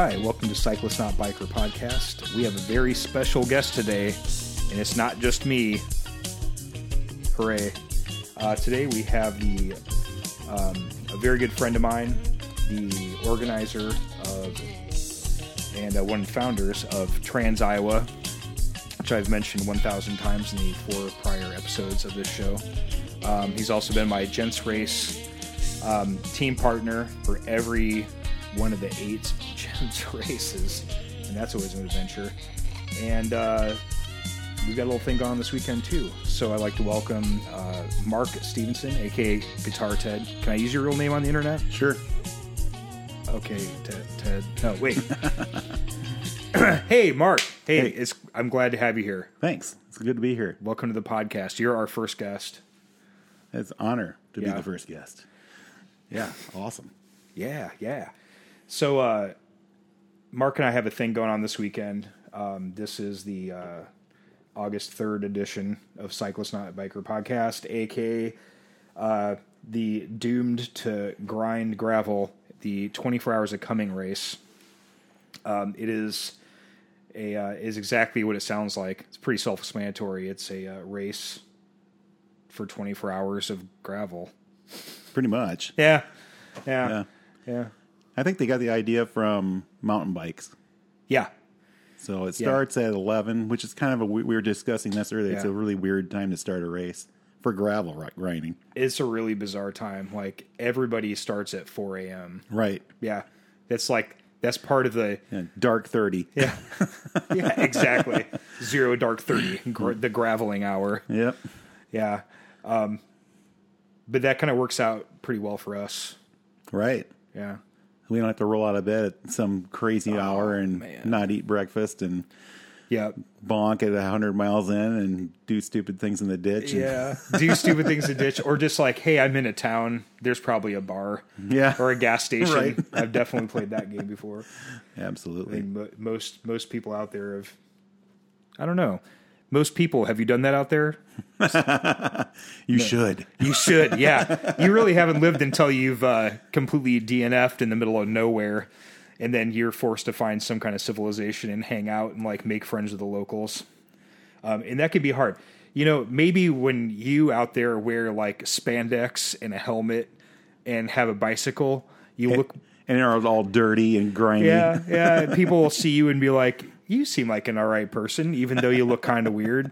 Hi, welcome to Cyclist Not Biker podcast. We have a very special guest today, and it's not just me. Hooray. Uh, today we have the um, a very good friend of mine, the organizer of and uh, one of the founders of Trans Iowa, which I've mentioned 1,000 times in the four prior episodes of this show. Um, he's also been my Gents Race um, team partner for every one of the eight Gents races, and that's always an adventure. And uh, we've got a little thing going on this weekend too. So I'd like to welcome uh, Mark Stevenson, aka Guitar Ted. Can I use your real name on the internet? Sure. Okay, Ted. Ted. No, wait. hey, Mark. Hey, Hey. it's I'm glad to have you here. Thanks. It's good to be here. Welcome to the podcast. You're our first guest. It's an honor to Yeah. be the first guest. Yeah, awesome. Yeah, yeah. So, uh, Mark and I have a thing going on this weekend. Um, this is the uh, August 3rd edition of Cyclist Not Biker podcast, aka uh, the Doomed to Grind Gravel, the 24 Hours of Cumming race. Um, it is a uh, is exactly what it sounds like. It's pretty self explanatory. It's a uh, race for 24 hours of gravel. Pretty much. Yeah, yeah, Yeah. yeah. I think they got the idea from mountain bikes. yeah. So it Yeah. starts at 11, which is kind of a we we were discussing this earlier. It's a really weird time to start a race for gravel ri- grinding. it's a really bizarre time. Like everybody starts at 4 a.m. Right. Yeah, that's like that's part of the Yeah, dark 30. yeah yeah exactly zero dark thirty gr- the graveling hour. Yep. Yeah, um, but that kind of works out pretty well for us. Right. Yeah, We don't have to roll out of bed at some crazy oh, hour and Oh, man. not eat breakfast and yeah, bonk at 100 miles in and do stupid things in the ditch. and- yeah. Do stupid things in the ditch, or just like, hey, I'm in a town. There's probably a bar Yeah. or a gas station. Right. I've definitely played that game before. I Absolutely. mean, mo- most most people out there have. I don't know. Most people have you done that out there? You should. You should. Yeah, you really haven't lived until you've uh, completely DNF'd in the middle of nowhere, and then you're forced to find some kind of civilization and hang out and like make friends with the locals. Um, and that can be hard. You know, maybe when you out there wear like spandex and a helmet and have a bicycle, you look and they're all dirty and grimy. Yeah, yeah. People will see you and be like, "You seem like an all right person, even though you look kind of weird."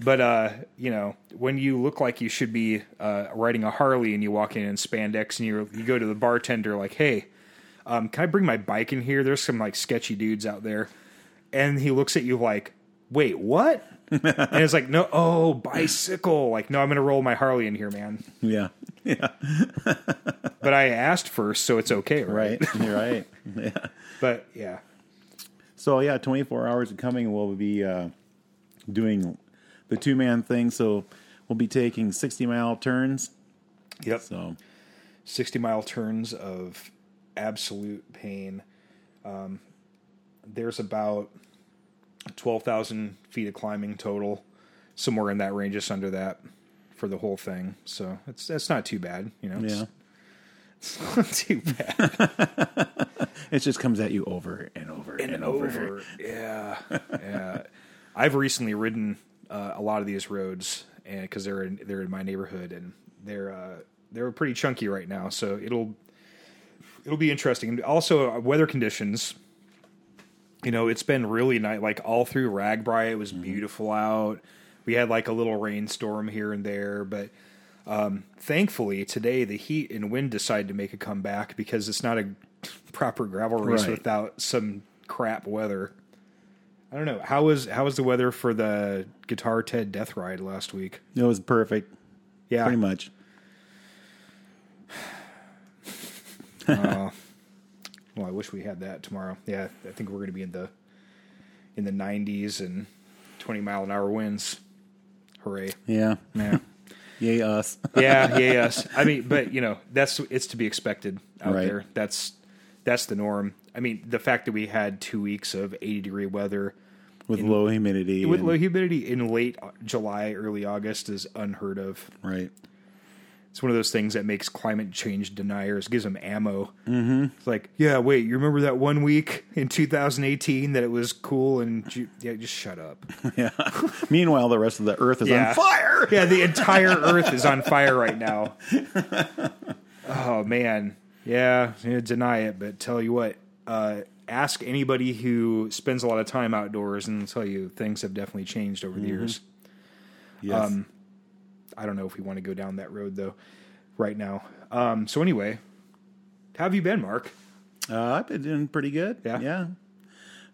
But uh, you know, when you look like you should be uh, riding a Harley and you walk in in spandex and you you go to the bartender like, "Hey, um, can I bring my bike in here? There's some like sketchy dudes out there," and he looks at you like, "Wait, what?" and it's like, "No, oh, bicycle." Like, no, I'm gonna roll my Harley in here, man. Yeah. Yeah. But I asked first, so it's okay, right? Right. You're right. Yeah. But yeah, So yeah, 24 hours of Cumming. We'll be uh, doing the two man thing. So we'll be taking 60 mile turns. yep. So 60 mile turns of absolute pain. Um, there's about 12,000 feet of climbing total, somewhere in that range, just under that for the whole thing. So it's that's not too bad, you know. It's, yeah, it's not too bad. it just comes at you over and over and, over. Yeah, yeah. I've recently ridden uh, a lot of these roads, and because they're in, they're in my neighborhood, and they're uh, they're pretty chunky right now. So it'll it'll be interesting. And also, uh, weather conditions. You know, it's been really nice. Like all through RAGBRAI, it was beautiful out. We had like a little rainstorm here and there, but um, thankfully today the heat and wind decided to make a comeback because it's not a proper gravel race Right. without some crap weather. I don't know how was how was the weather for the Guitar Ted Death Ride last week? It was perfect, Yeah, pretty much. Uh, well, I wish we had that tomorrow. Yeah, I think we're going to be in the in the 90s and 20 mile an hour winds. Hooray! Yeah, Yeah, yay us. yeah, yeah, yes. I mean, but you know, that's it's to be expected out Right. there. That's that's the norm. I mean, the fact that we had two weeks of 80 degree weather with low humidity. with low humidity in late July, early August is unheard of. right. It's one of those things that makes climate change deniers gives them ammo. Mm-hmm. It's like, yeah, wait, you remember that one week in 2018 that it was cool and ju- yeah, just shut up. Yeah. Meanwhile, the rest of the earth is Yeah. on fire. Yeah, the entire Earth is on fire right now. Oh man, yeah, deny it, but tell you what, uh, ask anybody who spends a lot of time outdoors, and tell you things have definitely changed over the years. Yes. Um, I don't know if we want to go down that road though, right now. Um, so anyway, how have you been, Mark? Uh, I've been doing pretty good. Yeah? Yeah.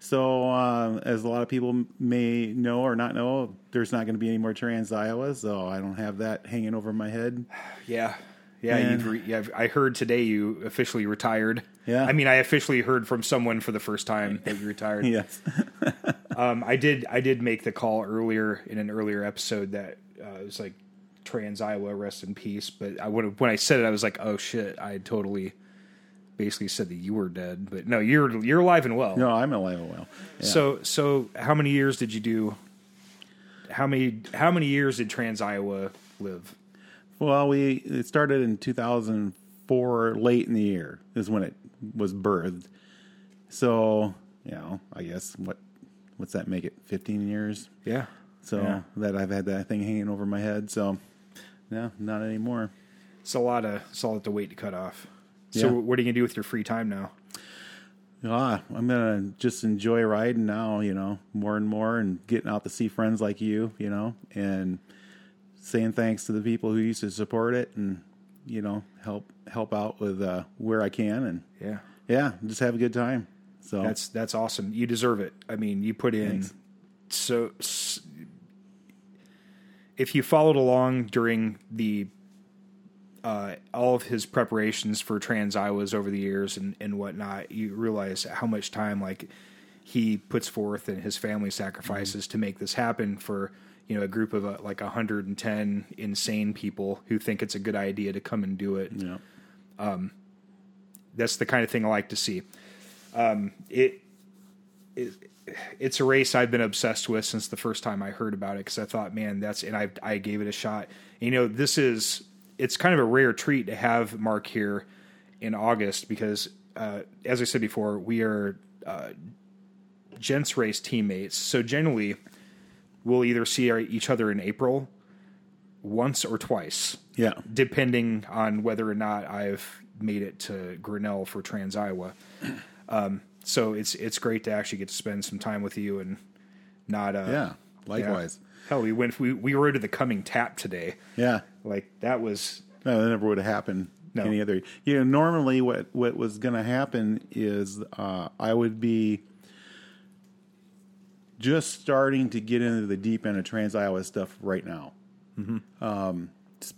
So, uh, as a lot of people may know or not know, there's not going to be any more Trans Iowa, so I don't have that hanging over my head. Yeah. Yeah, you've re- yeah, I heard today you officially retired. Yeah. I mean, I officially heard from someone for the first time that you retired. Yes. Um, I did. I did make the call earlier in an earlier episode that uh, it was like Trans Iowa, rest in peace. But I would when I said it, I was like, oh shit, I totally basically said that you were dead. But no, you're you're alive and well. no, I'm alive and well. Yeah. So so how many years did you do? How many how many years did Trans Iowa live? Well, we it started in 2004, late in the year is when it was birthed. So, you know, I guess what what's that make it? 15 years. Yeah. So Yeah. that I've had that thing hanging over my head. So, no, not anymore. It's a lot of it's a lot to wait to cut off. So Yeah. what are you gonna do with your free time now? Ah, I'm gonna just enjoy riding now, you know, more and more, and getting out to see friends like you, you know, and saying thanks to the people who used to support it, and you know, help help out with uh, where I can, and Yeah. yeah, just have a good time. So That's that's awesome. You deserve it. I mean, you put in Thanks. so if you followed along during the uh, all of his preparations for Trans Iowas over the years and, and whatnot, you realize how much time like he puts forth and his family sacrifices to make this happen for you know a group of uh, like 110 insane people who think it's a good idea to come and do it yeah, that's the kind of thing I like to see. Um, it, it it's a race I've been obsessed with since the first time I heard about it because I thought, man, that's and I I gave it a shot. And, you know, this is it's kind of a rare treat to have Mark here in August because, uh, as I said before, we are uh, gents race teammates. So generally, we'll either see our, each other in April once or twice yeah, depending on whether or not I've made it to Grinnell for Trans Iowa. Um, so it's it's great to actually get to spend some time with you and not uh, yeah. Likewise, Hell, we went we we rode to the Cumming Tap today. yeah. Like that was No, that never would have happened No. any other. You know, normally what what was going to happen is uh, I would be just starting to get into the deep end of Trans Iowa stuff right now. Um,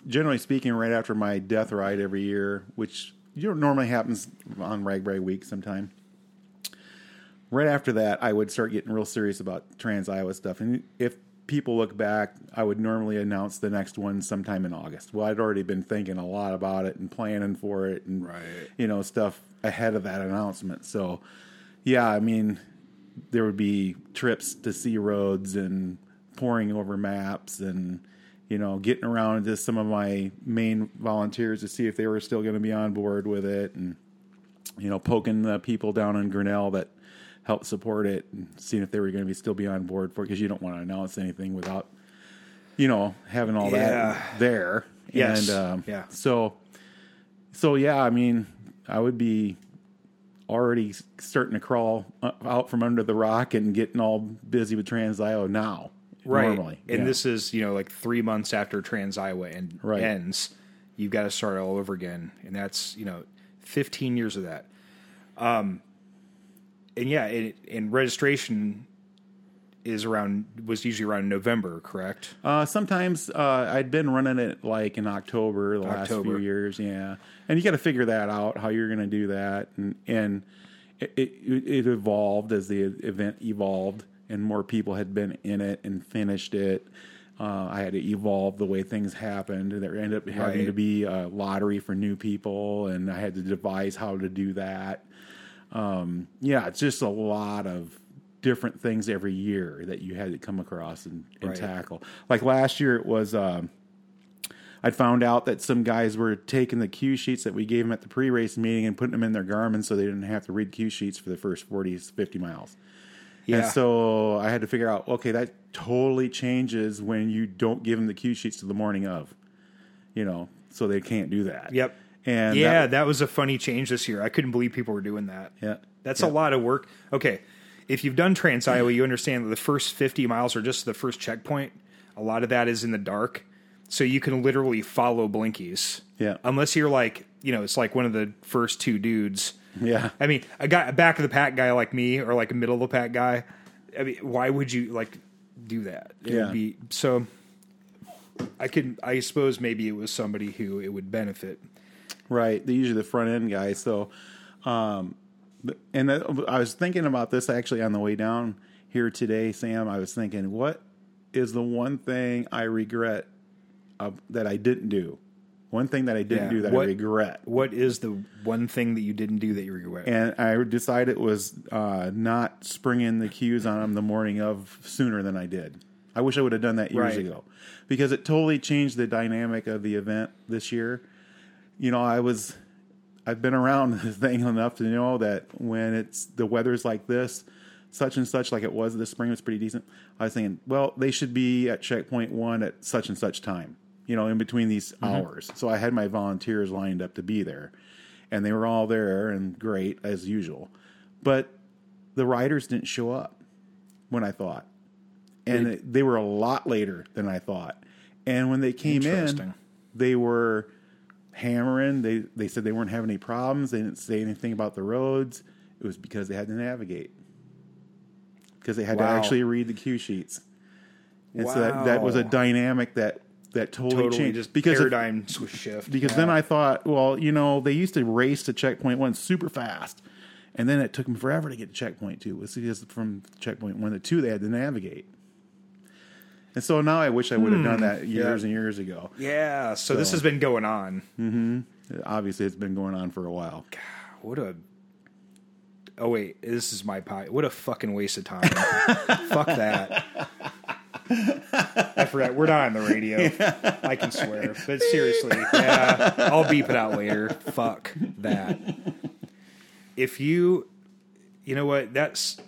generally speaking, right after my death ride every year, which you know, normally happens on RAGBRAI Week sometime. Right after that, I would start getting real serious about Trans Iowa stuff. And if people look back, I would normally announce the next one sometime in August. Well, I'd already been thinking a lot about it and planning for it, and Right. you know stuff ahead of that announcement. So, yeah, I mean, there would be trips to see roads and pouring over maps and you know getting around to some of my main volunteers to see if they were still going to be on board with it and you know poking the people down in Grinnell that helped support it and seeing if they were going to be still be on board for it because you don't want to announce anything without you know having all Yeah. that there Yes. and um, Yeah. so so yeah I mean I would be already starting to crawl uh, out from under the rock and getting all busy with Trans Iowa now. right. Normally. And yeah. this is you know like three months after Trans Iowa end, Right. ends, you've got to start all over again, and that's you know 15 years of that. Um, and yeah, it, and registration is around was usually around November, correct? Uh, sometimes uh, I'd been running it like in October the last few years, yeah. And you got to figure that out how you're going to do that, and and it, it it evolved as the event evolved, and more people had been in it and finished it. Uh, I had to evolve the way things happened. There ended up having Right. to be a lottery for new people, and I had to devise how to do that. Um, yeah, it's just a lot of different things every year that you had to come across and, and Right. tackle. Like last year, it was um, I'd found out that some guys were taking the cue sheets that we gave them at the pre-race meeting and putting them in their Garmin so they didn't have to read cue sheets for the first 40, 50 miles. Yeah. And so I had to figure out, okay, that totally changes when you don't give them the cue sheets to the morning of, you know, so they can't do that. Yep. And yeah, that- that, was a funny change this year. I couldn't believe people were doing that. yeah, That's a lot of work. Okay. If you've done Trans Iowa, you understand that the first 50 miles or just the first checkpoint, a lot of that is in the dark. So you can literally follow blinkies. Yeah. Unless you're like, you know, it's like one of the first two dudes. yeah, I mean, a guy, a back of the pack guy like me or like a middle of the pack guy. I mean, why would you like do that? It Yeah. would be so. I could, I suppose, maybe it was somebody who it would benefit. Right. They're usually the front end guys. So, um, and that, I was thinking about this actually on the way down here today, Sam. I was thinking, what is the one thing I regret uh, that I didn't do? One thing that I didn't Yeah. do that What- I regret. What is the one thing that you didn't do that you regret? and I decided it was uh, not springing the cues on them the morning of sooner than I did. I wish I would have done that years Right. ago because it totally changed the dynamic of the event this year. You know, I was I've been around the thing enough to know that when it's the weather's like this, such and such like it was this spring was pretty decent. I was thinking, well, they should be at checkpoint one at such and such time. You know, in between these mm-hmm. hours. So I had my volunteers lined up to be there and they were all there and great as usual. But the riders didn't show up when I thought, and They- they, they were a lot later than I thought. And when they came in, they were hammering. They they said they weren't having any problems. They didn't say anything about the roads. It was because they had to navigate because they had to actually read the cue sheets. And so that, that was a dynamic that that totally, totally changed just because paradigm switch shift. because Yeah. then I thought, well, you know, they used to race to checkpoint one super fast, and then it took them forever to get to checkpoint two. It's because from checkpoint one to two, they had to navigate. And so now I wish I would have done hmm. that years and years ago. yeah. So, this has been going on. Mm-hmm. Obviously, it's been going on for a while. What a. Oh wait, this is my pie. What a fucking waste of time. Fuck that. I forgot. We're not on the radio. I can swear, but seriously, yeah, I'll beep it out later. Fuck that. If you, you know what? That's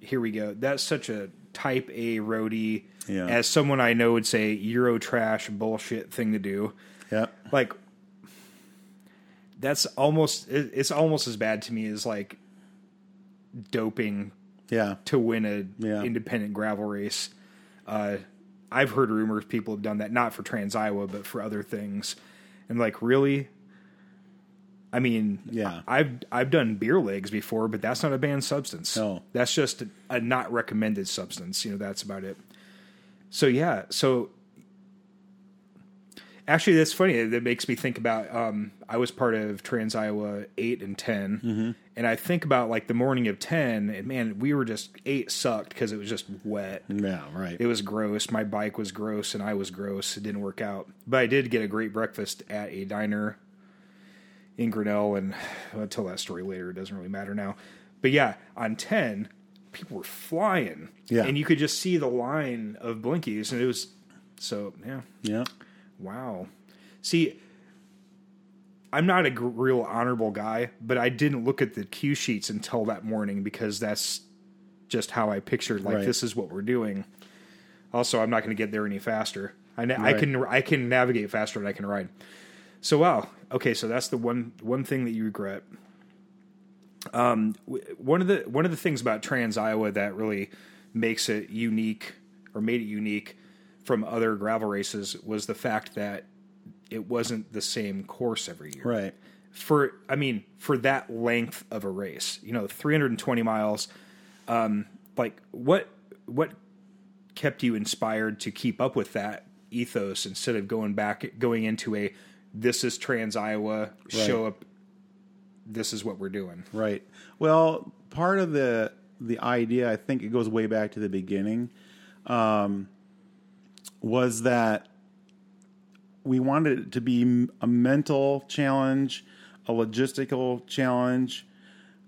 here we go. That's such a type A roadie. Yeah. As someone I know would say, Euro trash bullshit thing to do. Yeah. Like that's almost it's almost as bad to me as like doping Yeah. to win a Yeah. independent gravel race. Uh, I've heard rumors people have done that not for Trans Iowa but for other things, and like really. I mean, Yeah. I've I've done beer legs before, but that's not a banned substance. No. that's just a, a not recommended substance. You know, that's about it. So yeah, so actually, that's funny. That makes me think about. Um, I was part of Trans Iowa eight and 10 Mm-hmm. and I think about like the morning of ten, and man, we were just eight sucked because it was just wet. Yeah. Right. It was gross. My bike was gross, and I was gross. It didn't work out, but I did get a great breakfast at a diner in Grinnell, and I'll tell that story later. It doesn't really matter now. But yeah, on ten, people were flying, Yeah. and you could just see the line of blinkies, and it was so yeah. yeah. Wow. See, I'm not a real honorable guy, but I didn't look at the cue sheets until that morning because that's just how I pictured like Right. this is what we're doing. Also, I'm not going to get there any faster. I, na- I can I can navigate faster than I can ride. So wow, okay, so that's the one one thing that you regret. Um, one of the one of the things about Trans Iowa that really makes it unique or made it unique from other gravel races was the fact that it wasn't the same course every year Right. for I mean for that length of a race, you know, 320 miles. Um, like what what kept you inspired to keep up with that ethos instead of going back going into a this is Trans Iowa show up this is what we're doing. Right. Well, part of the the idea, I think it goes way back to the beginning, um, was that we wanted it to be a mental challenge, a logistical challenge,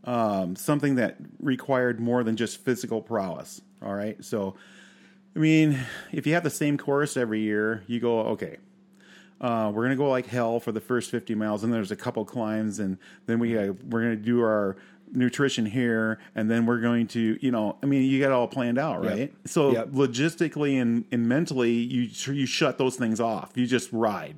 um, something that required more than just physical prowess. All right. So, I mean, if you have the same course every year, you go, okay, uh, we're gonna go like hell for the first 50 miles, and there's a couple climbs, and then we uh, we're gonna do our nutrition here, and then we're going to, you know, I mean, you got it all planned out, right? So Yep. logistically and, and mentally, you you shut those things off. You just ride.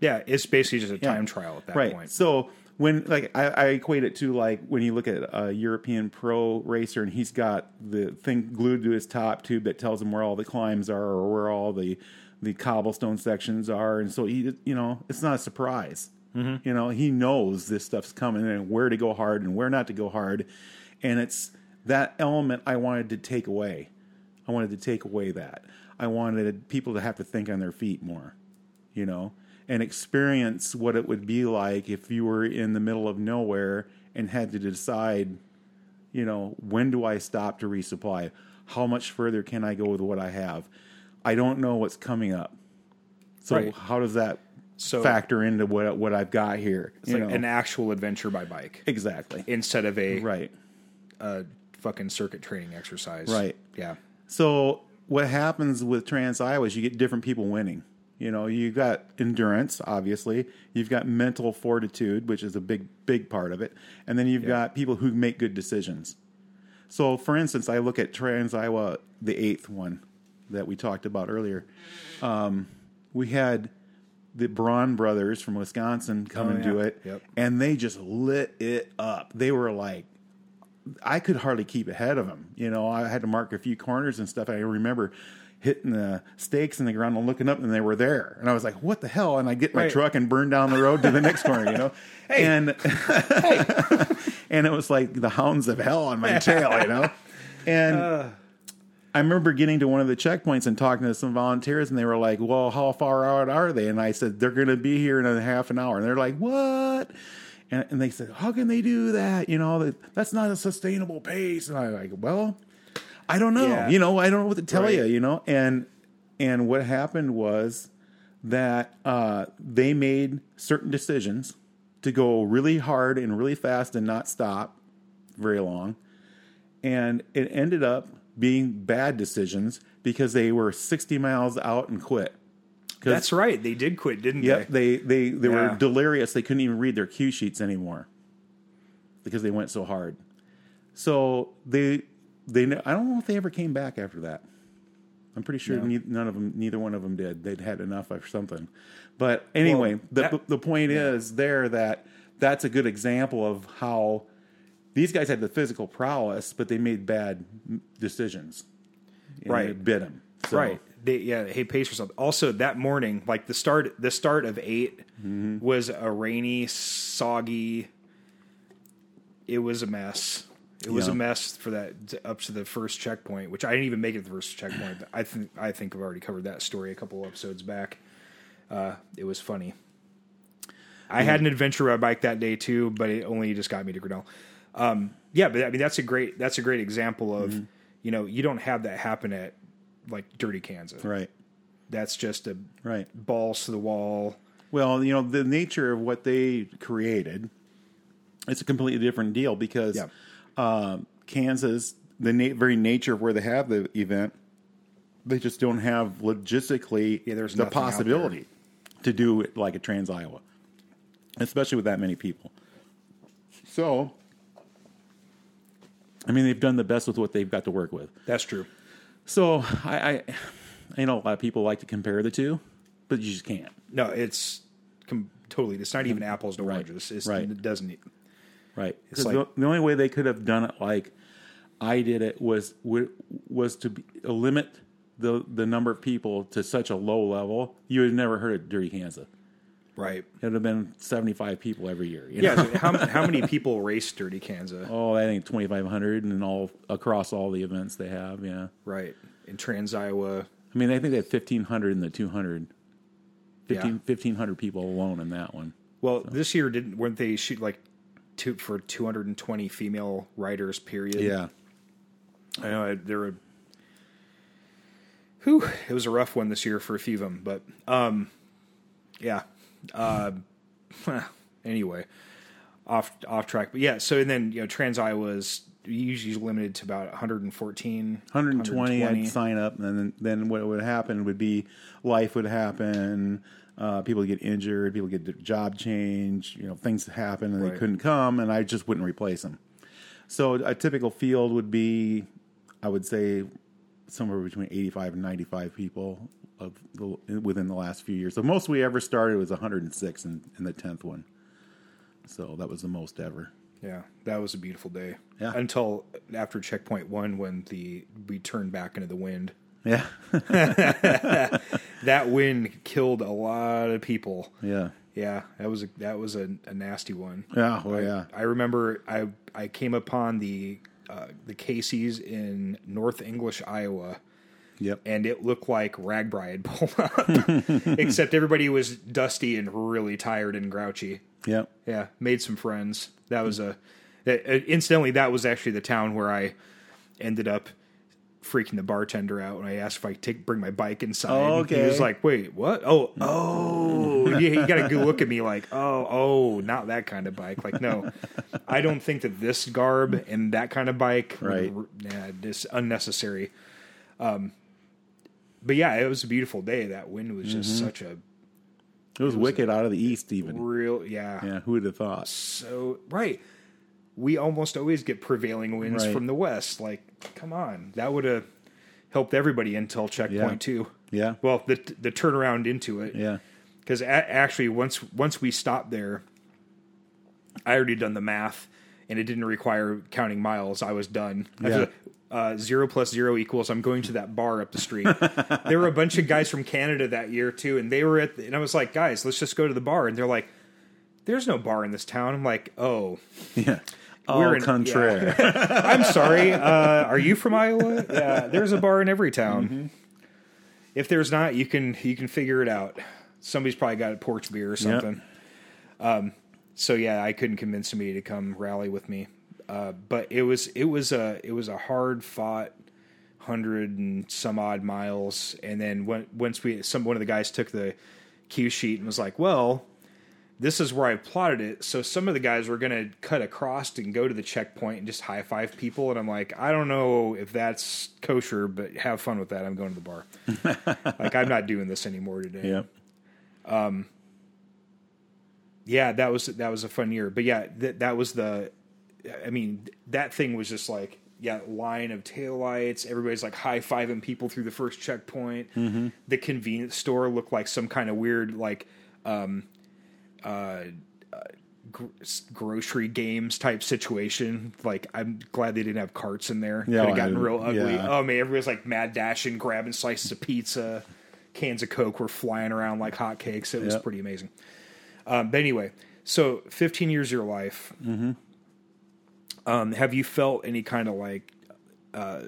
Yeah, it's basically just a time trial at that right. point. So when like I, I equate it to like when you look at a European pro racer and he's got the thing glued to his top tube that tells him where all the climbs are or where all the the cobblestone sections are, and so he you know it's not a surprise. Mm-hmm. You know he knows this stuff's coming and where to go hard and where not to go hard, and it's that element I wanted to take away. I wanted to take away that. I wanted people to have to think on their feet more, you know, and experience what it would be like if you were in the middle of nowhere and had to decide, you know, when do I stop to resupply? How much further can I go with what I have? I don't know what's coming up. So Right. how does that So- factor into what what I've got here? It's like know? an actual adventure by bike exactly. instead of a Right. uh, fucking circuit training exercise. Right. Yeah. So what happens with Trans Iowa is you get different people winning. You know, you've got endurance, obviously. You've got mental fortitude, which is a big, big part of it, and then you've got people who make good decisions. So, for instance, I look at Trans Iowa, the eighth one that we talked about earlier. Um, we had the Braun brothers from Wisconsin come Oh, and do it, Yep. and they just lit it up. They were like I could hardly keep ahead of them. You know, I had to mark a few corners and stuff. I remember hitting the stakes in the ground and looking up, and they were there. And I was like, "What the hell?" And I get my Right. truck and burn down the road to the next corner. You know, and and it was like the hounds of hell on my tail. You know, and. Uh. I remember getting to one of the checkpoints and talking to some volunteers, and they were like, "Well, how far out are they?" And I said, "They're going to be here in a half an hour." And they're like, "What?" And, and they said, "How can they do that? You know, that, that's not a sustainable pace." And I'm like, "Well, I don't know. Yeah. You know, I don't know what to tell Right. you. You know." And and what happened was that uh, they made certain decisions to go really hard and really fast and not stop very long and it ended up being bad decisions because they were 60 miles out and quit. That's right. They did quit, didn't Yep, they? they they they Yeah. were delirious. They couldn't even read their cue sheets anymore because they went so hard. So they they I don't know if they ever came back after that. I'm pretty sure No. nei- none of them, neither one of them did. They'd had enough or something. But anyway, Well, the that- the point is there that that's a good example of how these guys had the physical prowess, but they made bad decisions. And Right. it bit them. Right. They, yeah. Hey, pace yourself. Also, that morning, like the start, the start of 8 Mm-hmm. was a rainy, soggy. It was a mess. It was Yeah. a mess for that up to the first checkpoint, which I didn't even make it to the first checkpoint. I think I think I've already covered that story a couple episodes back. Uh, it was funny. I had an adventure ride bike that day too, but it only just got me to Grinnell. Um, yeah, but I mean that's a great that's a great example of Mm-hmm. you know you don't have that happen at like Dirty Kanza. Right. That's just a Right. balls to the wall. Well, you know, the nature of what they created, it's a completely different deal because Yeah. um, Kansas, the na- very nature of where they have the event, they just don't have logistically Yeah, there's the possibility to do it like a Trans Iowa, especially with that many people. So, I mean, they've done the best with what they've got to work with. That's true. So, I, I, I know a lot of people like to compare the two, but you just can't. No, it's com- totally. It's not even apples to Right. oranges. It's, Right. It doesn't. Right. It's like- the, the only way they could have done it like I did it was was to be, limit the the number of people to such a low level. You would have never heard of Dirty Kanza. Right. It would have been seventy five people every year. you Yeah. know? so how how many people race Dirty Kanza? Oh, I think twenty five hundred and all across all the events they have. Yeah. Right. In Trans Iowa. I mean, I think they had fifteen hundred in the 200. 15, Yeah. 1,500 people alone in that one. Well, this year didn't weren't they shoot like two for 220 female riders? Period. Yeah. I know I- there were. Whew, it was a rough one this year for a few of them, but um, yeah. Uh, anyway, off off track, but yeah. So and then you know, Trans Iowa's usually limited to about 114, 120, I'd sign up, and then then what would happen would be life would happen. Uh, people get injured, people get job change, you know, things happen and Right. they couldn't come, and I just wouldn't replace them. So a typical field would be, I would say, somewhere between 85 and 95 people of the, within the last few years. The most we ever started was 106 in, in the 10th one. So that was the most ever. Yeah, that was a beautiful day. Yeah. Until after checkpoint one, when the we turned back into the wind. Yeah. That wind killed a lot of people. yeah. Yeah, that was a, that was a, a nasty one. Yeah. Oh, yeah. I remember I I came upon the uh, the Casey's in North English, Iowa, Yep. and it looked like RAGBRAI had pulled up, except everybody was dusty and really tired and grouchy. Yep. Yeah, made some friends. That was a. That, incidentally, that was actually the town where I ended up freaking the bartender out when I asked if I could take bring my bike inside. Oh, He was like, "Wait, what? Oh, oh." yeah, he got a good look at me like, "Oh, oh, not that kind of bike." Like, no, I don't think that this garb and that kind of bike, Right. Nah, this unnecessary. Um, but yeah, it was a beautiful day. That wind was just Mm-hmm. such a It was wicked out of the east, even. real, yeah. Yeah. Who would have thought? So right, we almost always get prevailing winds Right. from the west. Like, come on, that would have helped everybody until checkpoint Yeah. two. Yeah. Well, the the turnaround into it. Yeah. Because actually, once once we stopped there, I already done the math, and it didn't require counting miles. I was done. Yeah. uh, zero plus zero equals. I'm going to that bar up the street. there were a bunch of guys from Canada that year too, and they were at. The, and I was like, guys, let's just go to the bar. And they're like, "There's no bar in this town." I'm like, "Oh, Yeah. We're in- contraire. I'm sorry. Uh, are you from Iowa? Yeah, there's a bar in every town. If there's not, you can you can figure it out. Somebody's probably got a porch beer or something. Um, so yeah, I couldn't convince somebody to come rally with me. Uh, but it was it was a it was a hard fought hundred and some odd miles, and then when, once we some one of the guys took the cue sheet and was like, well. This is where I plotted it. So some of the guys were going to cut across and go to the checkpoint and just high five people. And I'm like, I don't know if that's kosher, but have fun with that. I'm going to the bar. like I'm not doing this anymore today yeah. Yeah, that was that was a fun year. But yeah, that that was the. I mean, that thing was just like yeah, line of taillights. Everybody's like high fiving people through the first checkpoint. The convenience store looked like some kind of weird like. um uh, uh gr- grocery games type situation like i'm glad they didn't have carts in there Yeah, could have gotten real ugly yeah. oh man everybody's like mad dashing grabbing slices of pizza cans of coke were flying around like hotcakes it was pretty amazing um, but anyway, so 15 years of your life. Mm-hmm. Um, have you felt any kind of like uh,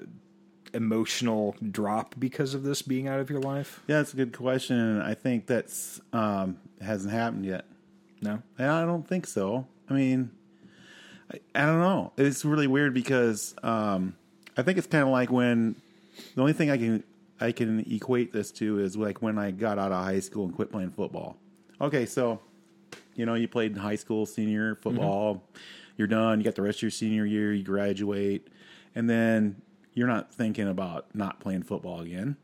emotional drop because of this being out of your life? Yeah, that's a good question. and I think that's um, hasn't happened yet. No. I don't think so. I mean, I, I don't know. It's really weird because um, I think it's kind of like when the only thing I can I can equate this to is like when I got out of high school and quit playing football. Okay, so you know you played in high school, senior mm-hmm. football. You're done. You got the rest of your senior year. You graduate, and then you're not thinking about not playing football again.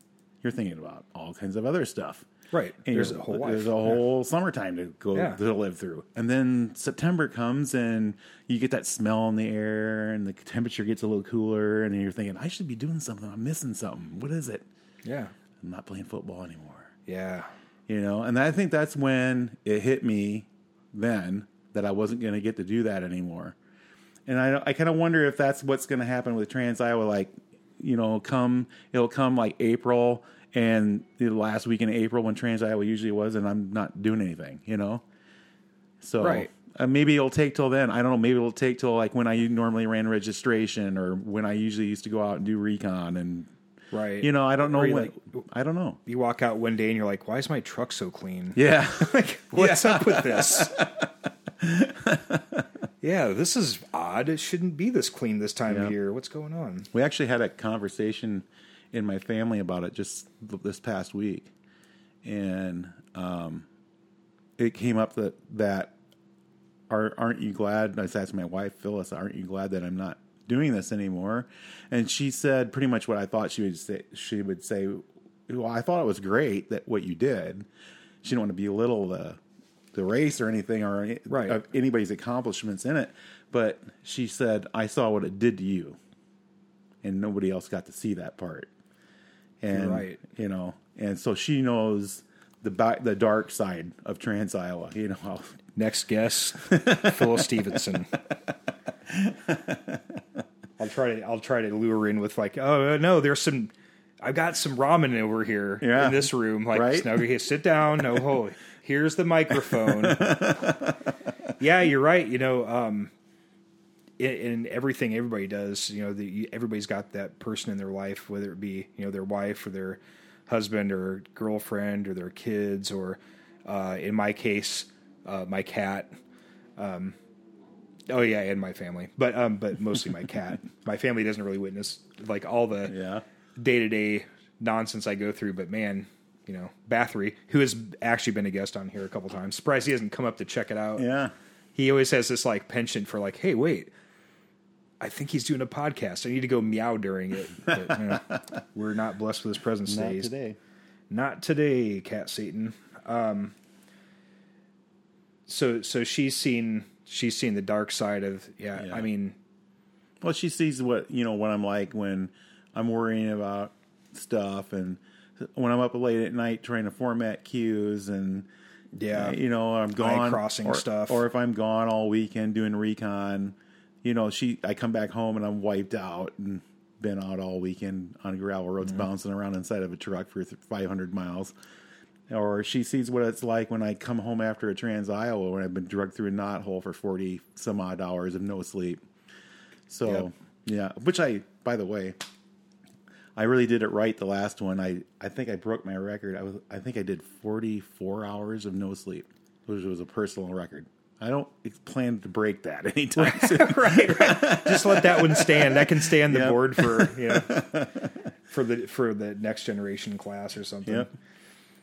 You're thinking about all kinds of other stuff. Right. And There's a whole life. There's a whole summertime to go Yeah. to live through, and then September comes and you get that smell in the air, and the temperature gets a little cooler, and you're thinking, I should be doing something. I'm missing something. What is it? Yeah. I'm not playing football anymore. Yeah. You know, and I think that's when it hit me then that I wasn't going to get to do that anymore. And I, I kind of wonder if that's what's going to happen with Trans Iowa. Like, you know, come it'll come like April and the last week in April when Trans Iowa usually was, and I'm not doing anything. You know, so Right. uh, maybe it'll take till then. I don't know. Maybe it'll take till like when I normally ran registration or when I usually used to go out and do recon and. Right. You know, I don't know when. like- I don't know. you walk out one day and you're like, why is my truck so clean? Yeah, like, what's up with this? yeah, this is odd. It shouldn't be this clean this time Yeah. of year. What's going on? We actually had a conversation in my family about it just this past week, and um, it came up that that are aren't you glad? I asked my wife Phyllis, "Aren't you glad that I'm not doing this anymore?" And she said pretty much what I thought she would say. She would say, "Well, I thought it was great that what you did." she didn't want to belittle the the race or anything or Right. anybody's accomplishments in it. But she said, "I saw what it did to you," and nobody else got to see that part. And Right. you know, and so she knows the ba- the dark side of Trans Iowa. You know, Next guest, Phil Stevenson. I'll try to I'll try to lure in with like, oh no, there's some. I've got some ramen over here Yeah. in this room. Like, Right? now okay, sit down. No, holy, here's the microphone. yeah, you're right. You know, um, in, in everything everybody does, you know, the, everybody's got that person in their life, whether it be you know their wife or their husband or girlfriend or their kids or, uh, in my case, uh, my cat. Um, oh yeah, and my family, but um, but mostly my cat. My family doesn't really witness like all the yeah, day to day nonsense I go through. But man, you know, Bathory, who has actually been a guest on here a couple times, surprised he hasn't come up to check it out. yeah, He always has this like penchant for like, hey, wait, I think he's doing a podcast. I need to go meow during it. But, you know, we're not blessed with his presence not today. today. Not today, Cat Satan. Um, so so she's seen she's seen the dark side of yeah. Yeah. I mean, Well, she sees what you know what I'm like when I'm worrying about stuff, and when I'm up late at night trying to format cues, and Yeah. you know I'm gone crossing or, stuff. or if I'm gone all weekend doing recon, you know she I come back home and I'm wiped out and been out all weekend on gravel roads Mm-hmm. bouncing around inside of a truck for 500 miles. Or she sees what it's like when I come home after a Trans Iowa when I've been drugged through a knot hole for 40 some odd hours of no sleep. So yeah, which I, by the way, I really did it right the last one. I, I think I broke my record. I was I think I did 44 hours of no sleep, which was a personal record. I don't plan to break that anytime soon. right, right. Just let that one stand. That can stay on the Yep. board for you know for the for the next generation class or something. Yep.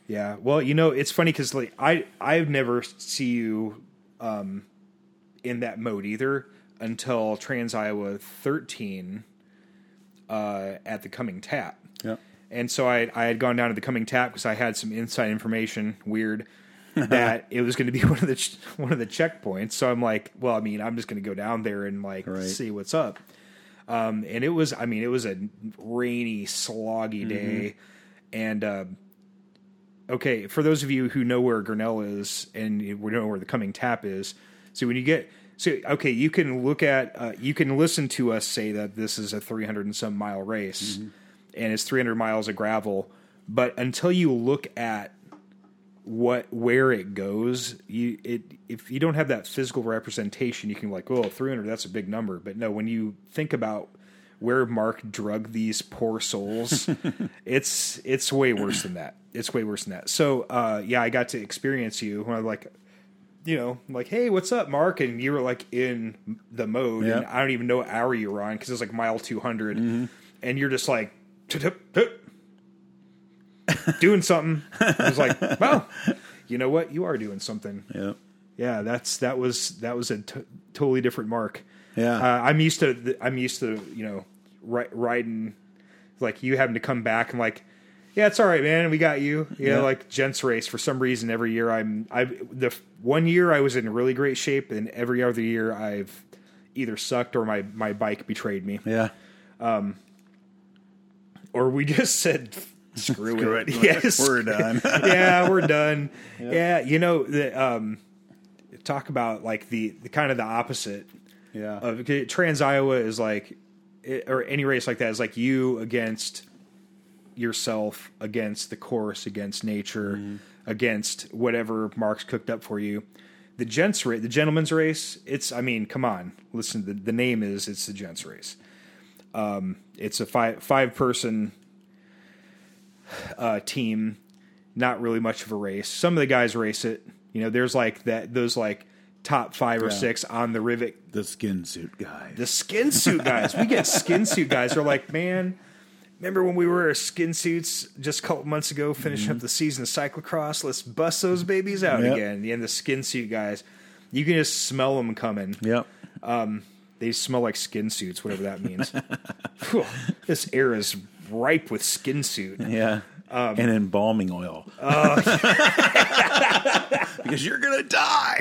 Yeah. Well, you know, it's funny because like I I've never see you um in that mode either until Trans Iowa 13 uh, at the Cumming Tap. Yeah. And so I I had gone down to the Cumming Tap because I had some inside information, weird, that it was going to be one of the ch- one of the checkpoints. So I'm like, well, I mean, I'm just going to go down there and like Right. see what's up. Um, and it was, I mean, it was a rainy, sloggy day, and uh, okay, for those of you who know where Grinnell is and you know where the Cumming Tap is, so when you get so okay, you can look at uh, you can listen to us say that this is a 300 and some mile race, and it's 300 miles of gravel, but until you look at what where it goes, you it if you don't have that physical representation, you can be like, oh, 300, that's a big number, but no, when you think about where Mark drug these poor souls, it's it's way worse than that. It's way worse than that. So uh, yeah, I got to experience you when I like, you know, like hey, what's up, Mark? And you were like in the mode, and Yeah. I don't even know what hour you were on because it's like mile two and you're just like. Doing something. I was like, well, you know what? You are doing something. Yep. Yeah, that's that was that was a t- totally different mark. Yeah. Uh, I'm used to the, I'm used to you know ri- riding like you having to come back and like yeah it's all right man we got you you Yeah. know like gents race for some reason every year I'm I the one year I was in really great shape and every other year I've either sucked or my my bike betrayed me Yeah. or we just said screw, Screw it, it. yes We're done. yeah, we're done. Yeah, you know, the, um, talk about like the, the kind of the opposite Yeah. of Trans Iowa is like, or any race like that is like you against yourself, against the course, against nature, against whatever Mark's cooked up for you. The gents race, the gentleman's race. It's, I mean, come on, listen. The, the name is it's the gents race. Um, it's a five five person uh, team. Not really much of a race. Some of the guys race it. You know, there's like that those like top five or Yeah. six on the rivet the skin suit guys. the skin suit guys. We get skin suit guys. They're like, man, remember when we were skin suits just a couple months ago, finishing up mm-hmm. the season of cyclocross? Let's bust those mm-hmm. babies out Yep. again. And the skin suit guys, you can just smell them coming. Yep. Um, they smell like skin suits, whatever that means. This air is ripe with skin suit. Yeah. And embalming oil. Oh. because you're gonna die.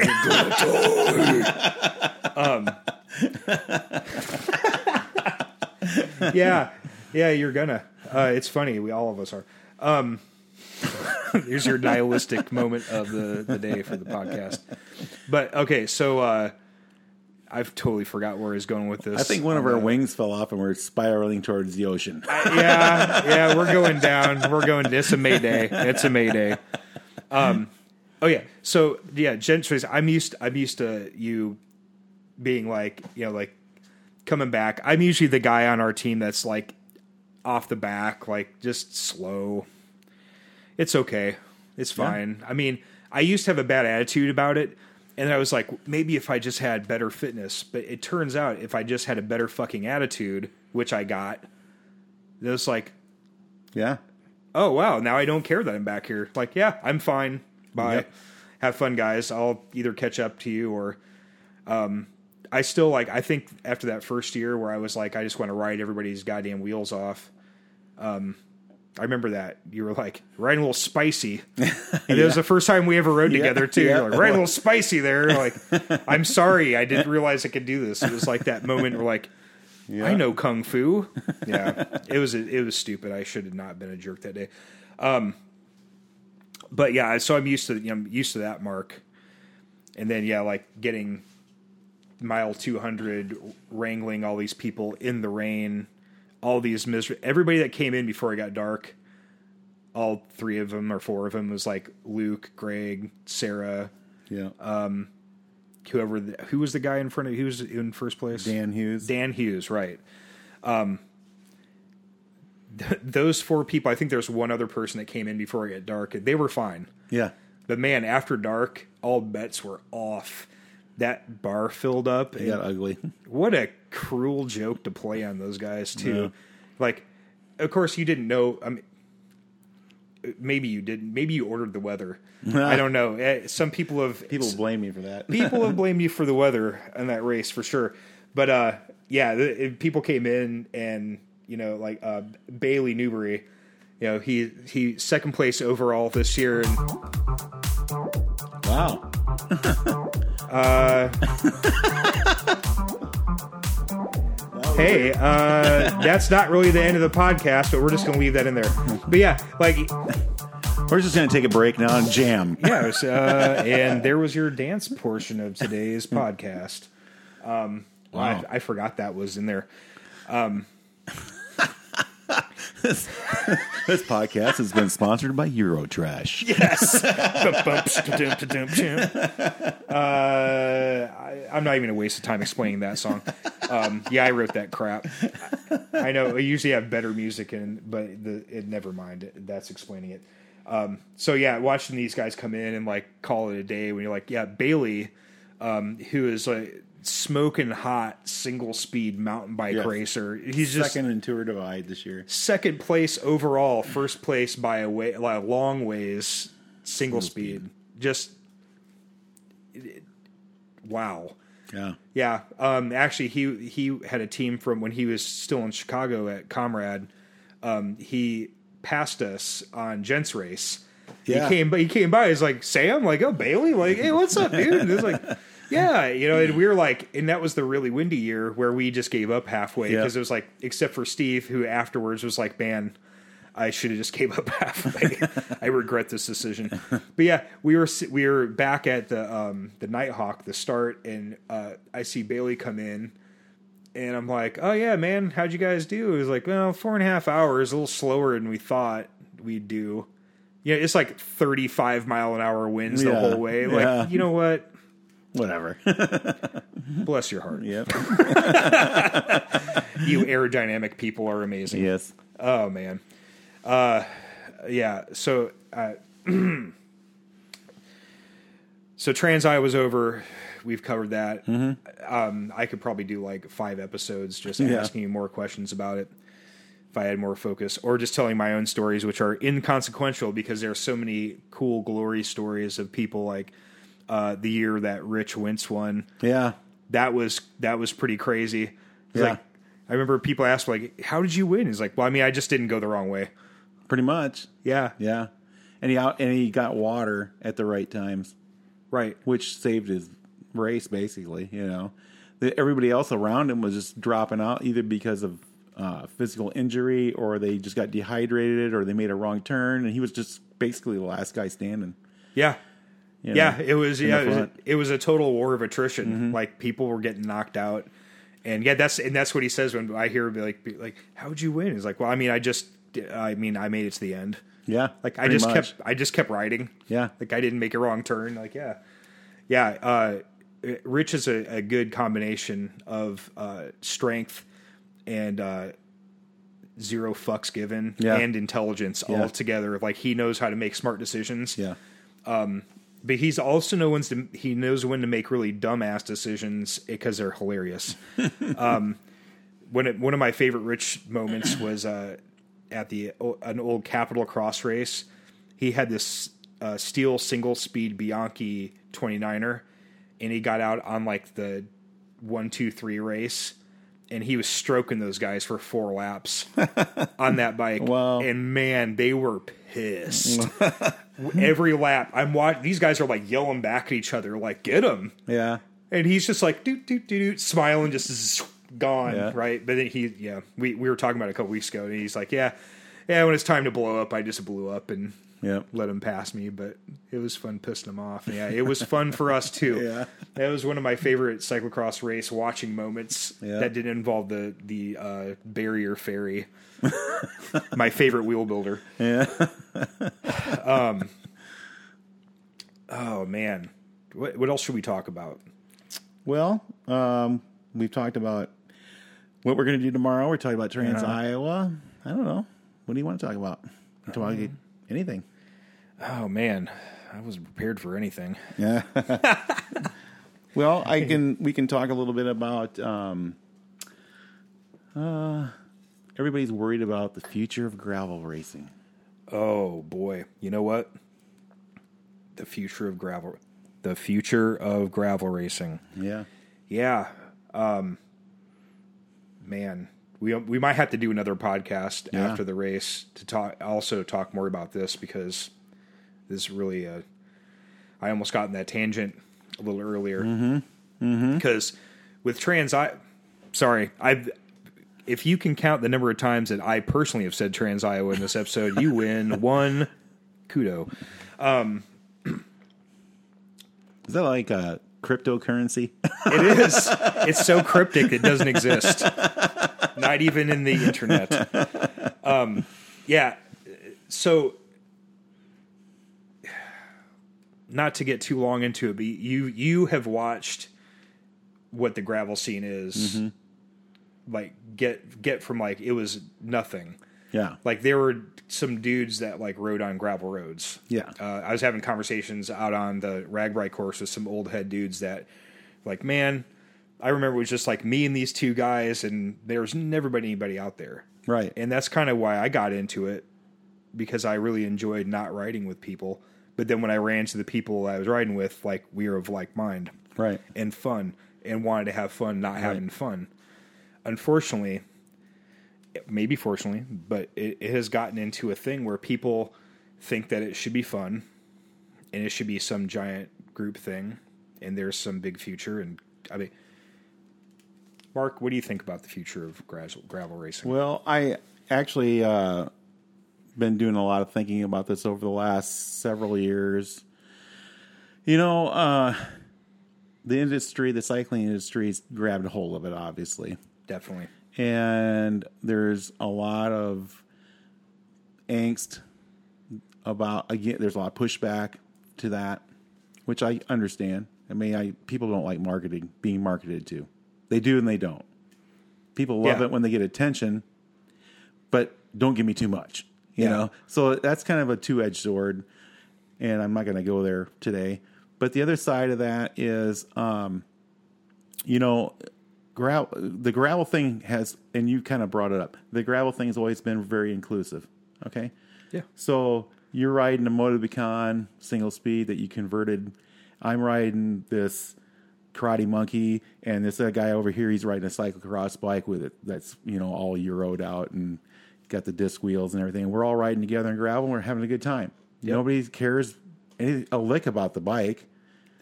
yeah, yeah, you're gonna. Uh, it's funny. We all of us are. Um, here's your nihilistic moment of the, the day for the podcast. But okay, so uh, I've totally forgot where he's going with this. I think one of our wings fell off and we're spiraling towards the ocean. yeah, yeah, we're going down. We're going. It's a Mayday. It's a Mayday. Um, oh yeah. So yeah, gentry. I'm used. I'm used to you being like, you know, like coming back. I'm usually the guy on our team that's like off the back, like just slow. It's okay. It's fine. I mean, I used to have a bad attitude about it. And I was like, maybe if I just had better fitness, but it turns out if I just had a better fucking attitude, which I got, it was like, Yeah. oh wow, now I don't care that I'm back here. Like, yeah, I'm fine. Bye. Yep. Have fun, guys. I'll either catch up to you or um I still like I think after that first year where I was like, I just want to ride everybody's goddamn wheels off. Um I remember that. You were like, riding a little spicy. And it was the first time we ever rode together too. Yeah. You're like, riding a little spicy there. Like, I'm sorry, I didn't realize I could do this. It was like that moment where like I know kung fu. Yeah, it was it was stupid. I should have not been a jerk that day. Um, but yeah, so I'm used to you know, I'm used to that mark, and then yeah, like getting mile 200, wrangling all these people in the rain, all these miser everybody that came in before it got dark. All three of them or four of them was like Luke, Greg, Sarah, Yeah. um, whoever. The, who was the guy in front of? Who was in first place? Dan Hughes. Dan Hughes, right. Um, th- those four people, I think there's one other person that came in before it got dark. They were fine. Yeah. But man, after dark, all bets were off. That bar filled up. It and got ugly. what a cruel joke to play on those guys, too. Yeah. Like, of course, you didn't know. I mean, maybe you didn't. Maybe you ordered the weather. I don't know. Eh, Some people have People blame me for that. people have blamed you for the weather in that race for sure. But uh, yeah, the, it- people came in and you know like uh, Bailey Newbrey, you know he he second place overall this year, and wow. hey, uh, that's not really the end of the podcast, but we're just gonna leave that in there. But yeah, like We're just going to take a break now and jam. was, uh, and there was your dance portion of today's podcast. Um, Wow. I, I forgot that was in there. This podcast has been sponsored by Eurotrash. Yes. uh, I, I'm not even gonna waste the time explaining that song. Um, yeah, I wrote that crap. I know. I usually have better music in, but the it never mind. That's explaining it. Um, so yeah, watching these guys come in and like call it a day when you're like, yeah, Bailey, um, who is like smoking hot single speed mountain bike Yes. racer. He's just Second in Tour Divide this year. second place overall, first place by a way, like a long ways, single speed. Just wow. Yeah. Yeah. Um, actually, he he had a team from when he was still in Chicago at Comrade. Um, he passed us on Gents race. Yeah. He came, but he came by. He's like Sam, like oh Bailey, like hey, what's up, dude? And it's like. Yeah, you know, and we were like, and that was the really windy year where we just gave up halfway Yeah. because it was like, except for Steve, who afterwards was like, "Man, I should have just gave up halfway. I regret this decision." But yeah, we were we were back at the um, the Nighthawk, the start, and uh, I see Bailey come in, and I'm like, "Oh yeah, man, how'd you guys do?" It was like, "Well, four and a half hours, a little slower than we thought we'd do." Yeah, it's like 35 mile an hour winds the whole way. Like, yeah. you know what? Whatever. Bless your heart. yep. You aerodynamic people are amazing. yes. Oh man. Uh yeah, so uh So Trans I was over. We've covered that. Um I could probably do like 5 episodes just Yeah. asking you more questions about it if I had more focus or just telling my own stories which are inconsequential because there are so many cool glory stories of people like uh the year that Rich Wentz won Yeah. that was that was pretty crazy. Yeah. Like I remember people asked like, "How did you win?" He's like, "Well, I mean, I just didn't go the wrong way." Pretty much. Yeah, Yeah, and he out and he got water at the right times, right. which saved his race basically. You know, the, everybody else around him was just dropping out either because of uh, physical injury or they just got dehydrated or they made a wrong turn, and he was just basically the last guy standing. Yeah, you know, yeah. It was yeah. It was, front. it was a total war of attrition. Like people were getting knocked out, and yeah, that's and that's what he says when I hear him be like, be like, "How'd you win?" He's like, "Well, I mean, I just, I mean, I made it to the end. yeah, Like I just much. kept, I just kept riding. Yeah. like I didn't make a wrong turn. Like yeah, yeah. Uh, Rich is a, a good combination of uh, strength and uh, zero fucks given Yeah. and intelligence Yeah. all together. Like he knows how to make smart decisions. yeah, but he's also knows to he knows when to make really dumbass decisions because they're hilarious. um, when it, one of my favorite Rich moments was uh, at the an old Capital Cross race. He had this uh, steel single speed Bianchi 29er, and he got out on like the one two three race. And he was stroking those guys for four laps on that bike. Wow. And man, they were pissed every lap I'm watching these guys are like yelling back at each other like get him yeah, and he's just like doot doot doot doot smiling just gone Yeah. right but then he yeah we, we were talking about it a couple weeks ago and he's like yeah yeah when it's time to blow up I just blew up and yeah. let him pass me but it was fun pissing him off yeah it was fun for us too Yeah. that was one of my favorite cyclocross race watching moments Yeah. that didn't involve the the uh, barrier ferry my favorite wheel builder Yeah. Um. Oh man, what what else should we talk about? Well, um, we've talked about what we're going to do tomorrow. We're talking about Trans. Iowa. I don't know. What do you want to talk about? You talk about anything? Oh man, I wasn't prepared for anything. Yeah. well, I can. We can talk a little bit about. Um, uh, everybody's worried about the future of gravel racing. Oh boy, you know what? The future of gravel, the future of gravel racing. Yeah. Yeah, um, man, we we might have to do another podcast Yeah. after the race to talk. Also, talk more about this because this is really a. I almost got in that tangent a little earlier because with trans, I sorry, I. If you can count the number of times that I personally have said trans Iowa in this episode, you win one kudo. um, Is that like a cryptocurrency? It is. It's so cryptic it doesn't exist. Not even in the internet. Um, yeah. So, not to get too long into it, but you you have watched what the gravel scene is. Like get get from like it was nothing. Yeah. Like there were some dudes that like rode on gravel roads. Yeah. Uh, I was having conversations out on the RAGBRAI course with some old head dudes that, like, man, I remember it was just like me and these two guys, and there was never been anybody out there. Right. And that's kind of why I got into it because I really enjoyed not riding with people. But then when I ran to the people I was riding with, like, we were of like mind Right. and fun and wanted to have fun, not having fun. Unfortunately, maybe fortunately, but it, it has gotten into a thing where people think that it should be fun and it should be some giant group thing and there's some big future. And I mean, Mark, what do you think about the future of gravel, gravel racing? Well, I actually uh, been doing a lot of thinking about this over the last several years. You know, uh, the industry, the cycling industry's grabbed a hold of it, obviously, Definitely. And there's a lot of angst about again. There's a lot of pushback to that, which I understand. I mean, I people don't like marketing being marketed to. They do and they don't. People love Yeah. it when they get attention, but don't give me too much. You Yeah. know, so that's kind of a two edged sword, and I'm not going to go there today. But the other side of that is, um, you know, gravel. The gravel thing has, and you kind of brought it up. The gravel thing has always been very inclusive. Okay, Yeah. so you're riding a Motobecane single speed that you converted. I'm riding this karate monkey, and this guy over here, he's riding a cyclocross bike with it that's you know all euroed out and got the disc wheels and everything. We're all riding together in gravel. And we're having a good time. Nobody cares any, a lick about the bike.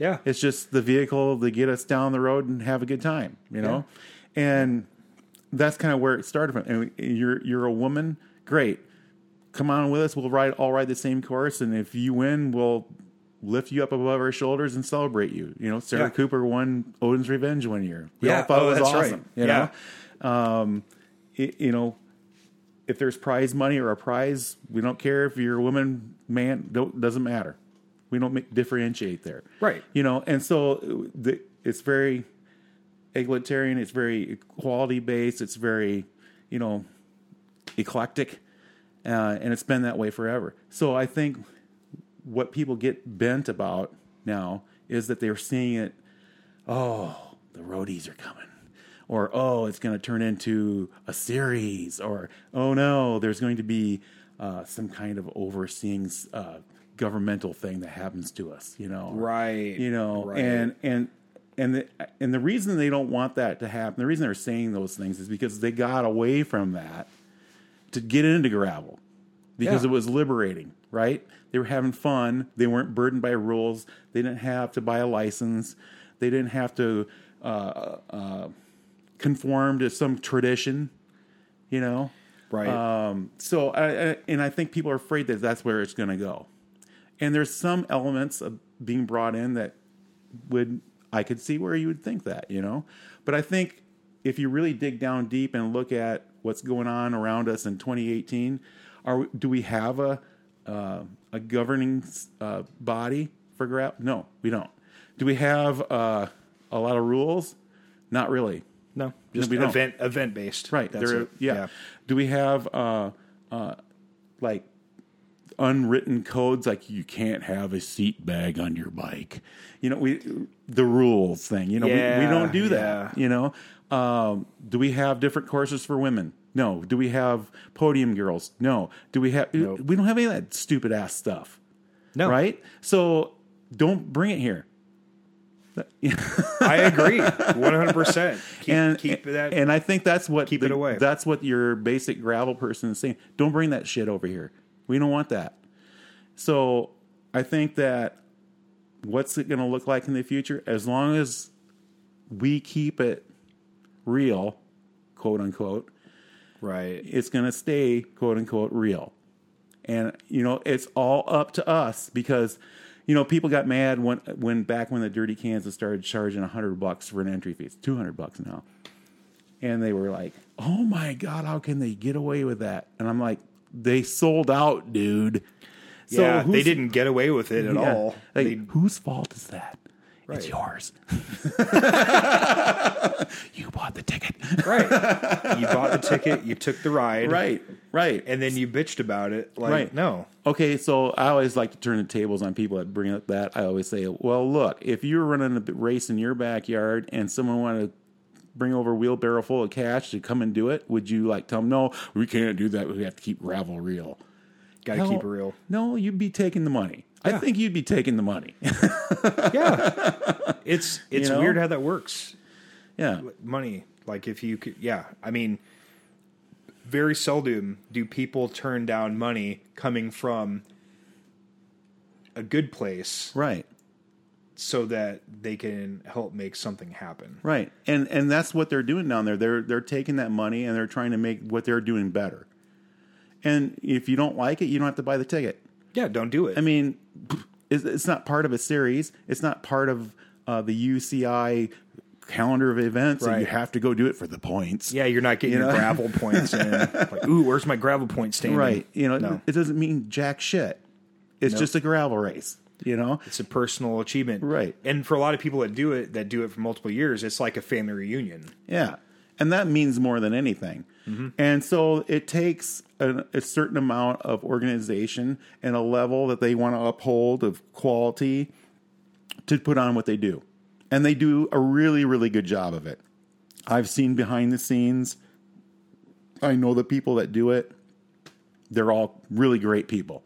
Yeah. It's just the vehicle to get us down the road and have a good time, you know? And that's kind of where it started from. And you're you're a woman, great. Come on with us. We'll ride all ride the same course and if you win, we'll lift you up above our shoulders and celebrate you. You know, Sarah Yeah. Cooper won Odin's Revenge one year. We Yeah. all thought Oh, it was that's right. awesome. You Yeah. know? Um it, you know, if there's prize money or a prize, we don't care if you're a woman, man, don't, doesn't matter. We don't make, differentiate there. Right. You know, and so uh, the, it's very egalitarian. It's very equality based. It's very, you know, eclectic, uh, and it's been that way forever. So I think what people get bent about now is that they're seeing it. Oh, the roadies are coming, or oh, it's going to turn into a series, or oh no, there's going to be uh, some kind of overseeing uh, governmental thing that happens to us. You know, Right. you know Right. and and and the, and the reason they don't want that to happen the reason they're saying those things is because they got away from that to get into gravel because Yeah. it was liberating right they were having fun they weren't burdened by rules they didn't have to buy a license they didn't have to uh, uh, conform to some tradition you know Right. um, so, I, I, and I think people are afraid that that's where it's going to go. And there's some elements of being brought in that would I could see where you would think that, you know. But I think if you really dig down deep and look at what's going on around us in 2018, are do we have a uh, a governing uh, body for grab? No, we don't. Do we have uh, a lot of rules? Not really. no, just don't. event event based. Right. That's there, it. yeah. Do we have uh, uh, like unwritten codes like you can't have a seat bag on your bike? You know, we the rules thing. You know, we, we don't do that. yeah. You know, um, do we have different courses for women? No. Do we have podium girls? No. Do we have? Nope. We don't have any of that stupid ass stuff. No. Right. So don't bring it here. I agree. One hundred percent. And keep that. and I think that's what keep the- it away. That's what your basic gravel person is saying. Don't bring that shit over here. We don't want that. So I think that what's it going to look like in the future? As long as we keep it real, quote unquote, right. it's going to stay quote unquote real. And you know, it's all up to us because you know, people got mad when when back when the Dirty Kanza started charging 100 bucks for an entry fee. It's 200 bucks now. And they were like, "Oh my god, how can they get away with that?" And I'm like, "They sold out, dude." So yeah, they didn't get away with it at yeah. all. Like, They- whose fault is that? It's yours. you bought the ticket. right. You bought the ticket. You took the ride. right. Right. And then you bitched about it. Like, Right. no. Okay, so I always like to turn the tables on people that bring up that. I always say, well, look, if you're running a race in your backyard and someone wanted to bring over a wheelbarrow full of cash to come and do it, would you like tell them, no, we can't do that. We have to keep gravel real. Got to keep it real. No, you'd be taking the money. I think you'd be taking the money. Yeah. it's it's know? weird how that works. yeah. Money. Like if you could yeah. I mean very seldom do people turn down money coming from a good place Right. So that they can help make something happen. Right. And and that's what they're doing down there. They're they're taking that money and they're trying to make what they're doing better. And if you don't like it, you don't have to buy the ticket. Yeah, don't do it. I mean, it's, it's not part of a series. It's not part of uh, the UCI calendar of events, and you have to go do it for the points. yeah, you're not getting You know? gravel points in. Like, ooh, where's my gravel point standing? right. You know, No. it doesn't mean jack shit. It's Nope. just a gravel race. You know, It's a personal achievement. Right. And for a lot of people that do it, that do it for multiple years, it's like a family reunion. yeah, and that means more than anything. Mm-hmm. And so it takes a, a certain amount of organization and a level that they want to uphold of quality to put on what they do. And they do a really, really good job of it. I've seen behind the scenes. I know the people that do it. They're all really great people.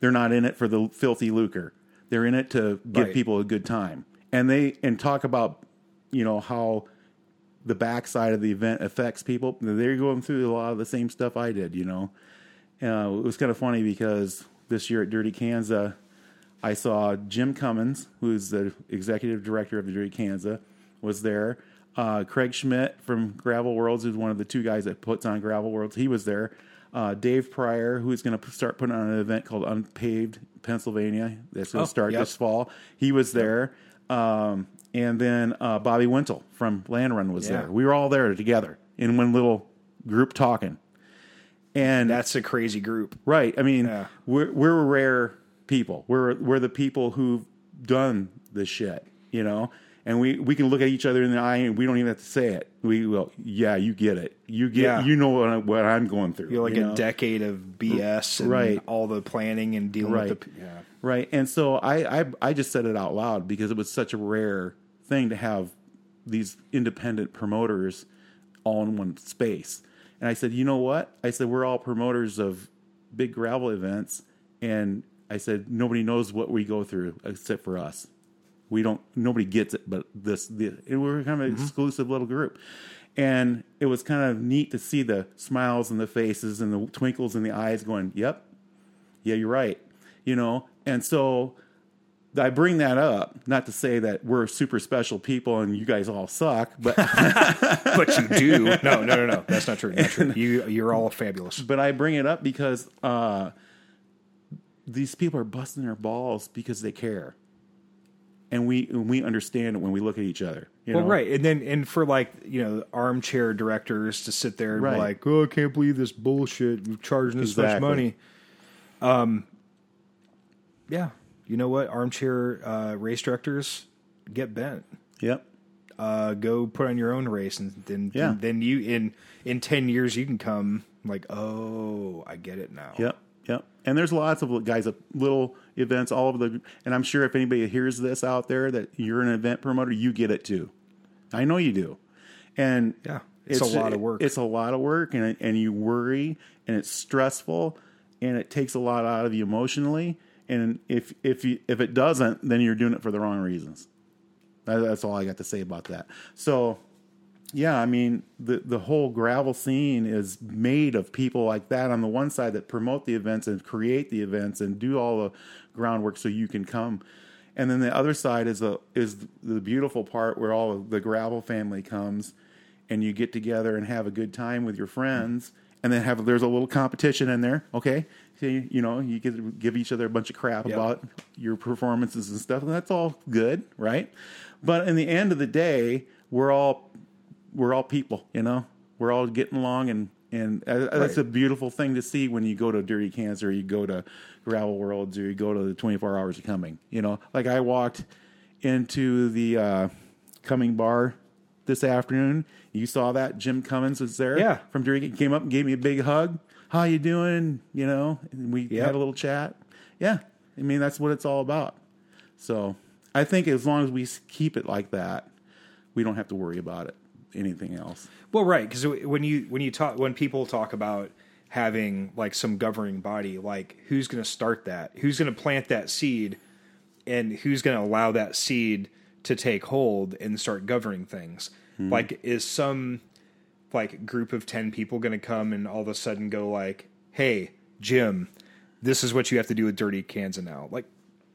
They're not in it for the filthy lucre. They're in it to give Right. people a good time. And they and talk about, you know, how the backside of the event affects people. They're going through a lot of the same stuff I did, you know. Uh, it was kind of funny because this year at Dirty Kanza, I saw Jim Cummins, who's the executive director of the Dirty Kanza, was there. Uh, Craig Schmidt from Gravel Worlds, who's one of the two guys that puts on Gravel Worlds, he was there. Uh, Dave Pryor, who's going to start putting on an event called Unpaved Pennsylvania, that's going to Oh, start yep. this fall. He was there. Um, and then uh, Bobby Wintle from Land Run was Yeah. there. We were all there together in one little group talking. And That's a crazy group. Right. I mean, Yeah. we're we're rare people. We're we're the people who've done this shit, you know. And we, we can look at each other in the eye, and we don't even have to say it. We will, yeah, you get it. You get, Yeah. you know what, I, what I'm going through. You're like you a know? decade of BS and Right. all the planning and dealing Right. with the yeah. Right. And so I, I I just said it out loud because it was such a rare thing to have these independent promoters all in one space. And I said, you know what? I said we're all promoters of big gravel events, and I said nobody knows what we go through except for us. We don't. Nobody gets it, but this. We're kind of an exclusive little group, and it was kind of neat to see the smiles and the faces and the twinkles in the eyes, going, "Yep, yeah, you're right," you know. And so I bring that up not to say that we're super special people and you guys all suck, but But you do. No, no, no, no. That's not true. Not true. You you're all fabulous. but I bring it up because uh, these people are busting their balls because they care, and we and we understand it when we look at each other. You Well, know? right, and then and for like you know armchair directors to sit there and Right. be like, "Oh, I can't believe this bullshit. You're charging this much money." Um, yeah, you know what? Armchair uh, race directors get bent. Yep. Uh, go put on your own race, and then Yeah. then you in in ten years you can come like, oh, I get it now. Yep. Yep. And there's lots of guys at little events all over the. And I'm sure if anybody hears this out there that you're an event promoter, you get it too. I know you do. And Yeah, it's a lot of work. It's a lot of work, and and you worry, and it's stressful, and it takes a lot out of you emotionally. And if if you if it doesn't, then you're doing it for the wrong reasons. That's all I got to say about that. So, yeah, I mean, the the whole gravel scene is made of people like that on the one side that promote the events and create the events and do all the groundwork so you can come. And then the other side is the is the beautiful part where all of the gravel family comes and you get together and have a good time with your friends and then have there's a little competition in there, okay? So you, you know, you get give each other a bunch of crap Yep. about your performances and stuff, and that's all good, right? But in the end of the day, we're all we're all people, you know. We're all getting along, and and uh, that's a beautiful thing to see when you go to Dirty Kanza or you go to Gravel Worlds or you go to the Twenty Four Hours of Cumming. You know, like I walked into the uh, Cumming Bar this afternoon. You saw that Jim Cummins was there. Yeah. from Dirty he came up and gave me a big hug. How you doing? You know, and we Yep. had a little chat. Yeah, I mean that's what it's all about. So I think as long as we keep it like that, we don't have to worry about it. Anything else? Well, right, because when you when you talk when people talk about having like some governing body, like who's going to start that? Who's going to plant that seed, and who's going to allow that seed to take hold and start governing things? Hmm. Like, is some like group of ten people going to come and all of a sudden go like, "Hey, Jim, this is what you have to do with Dirty Kanza now"? Like,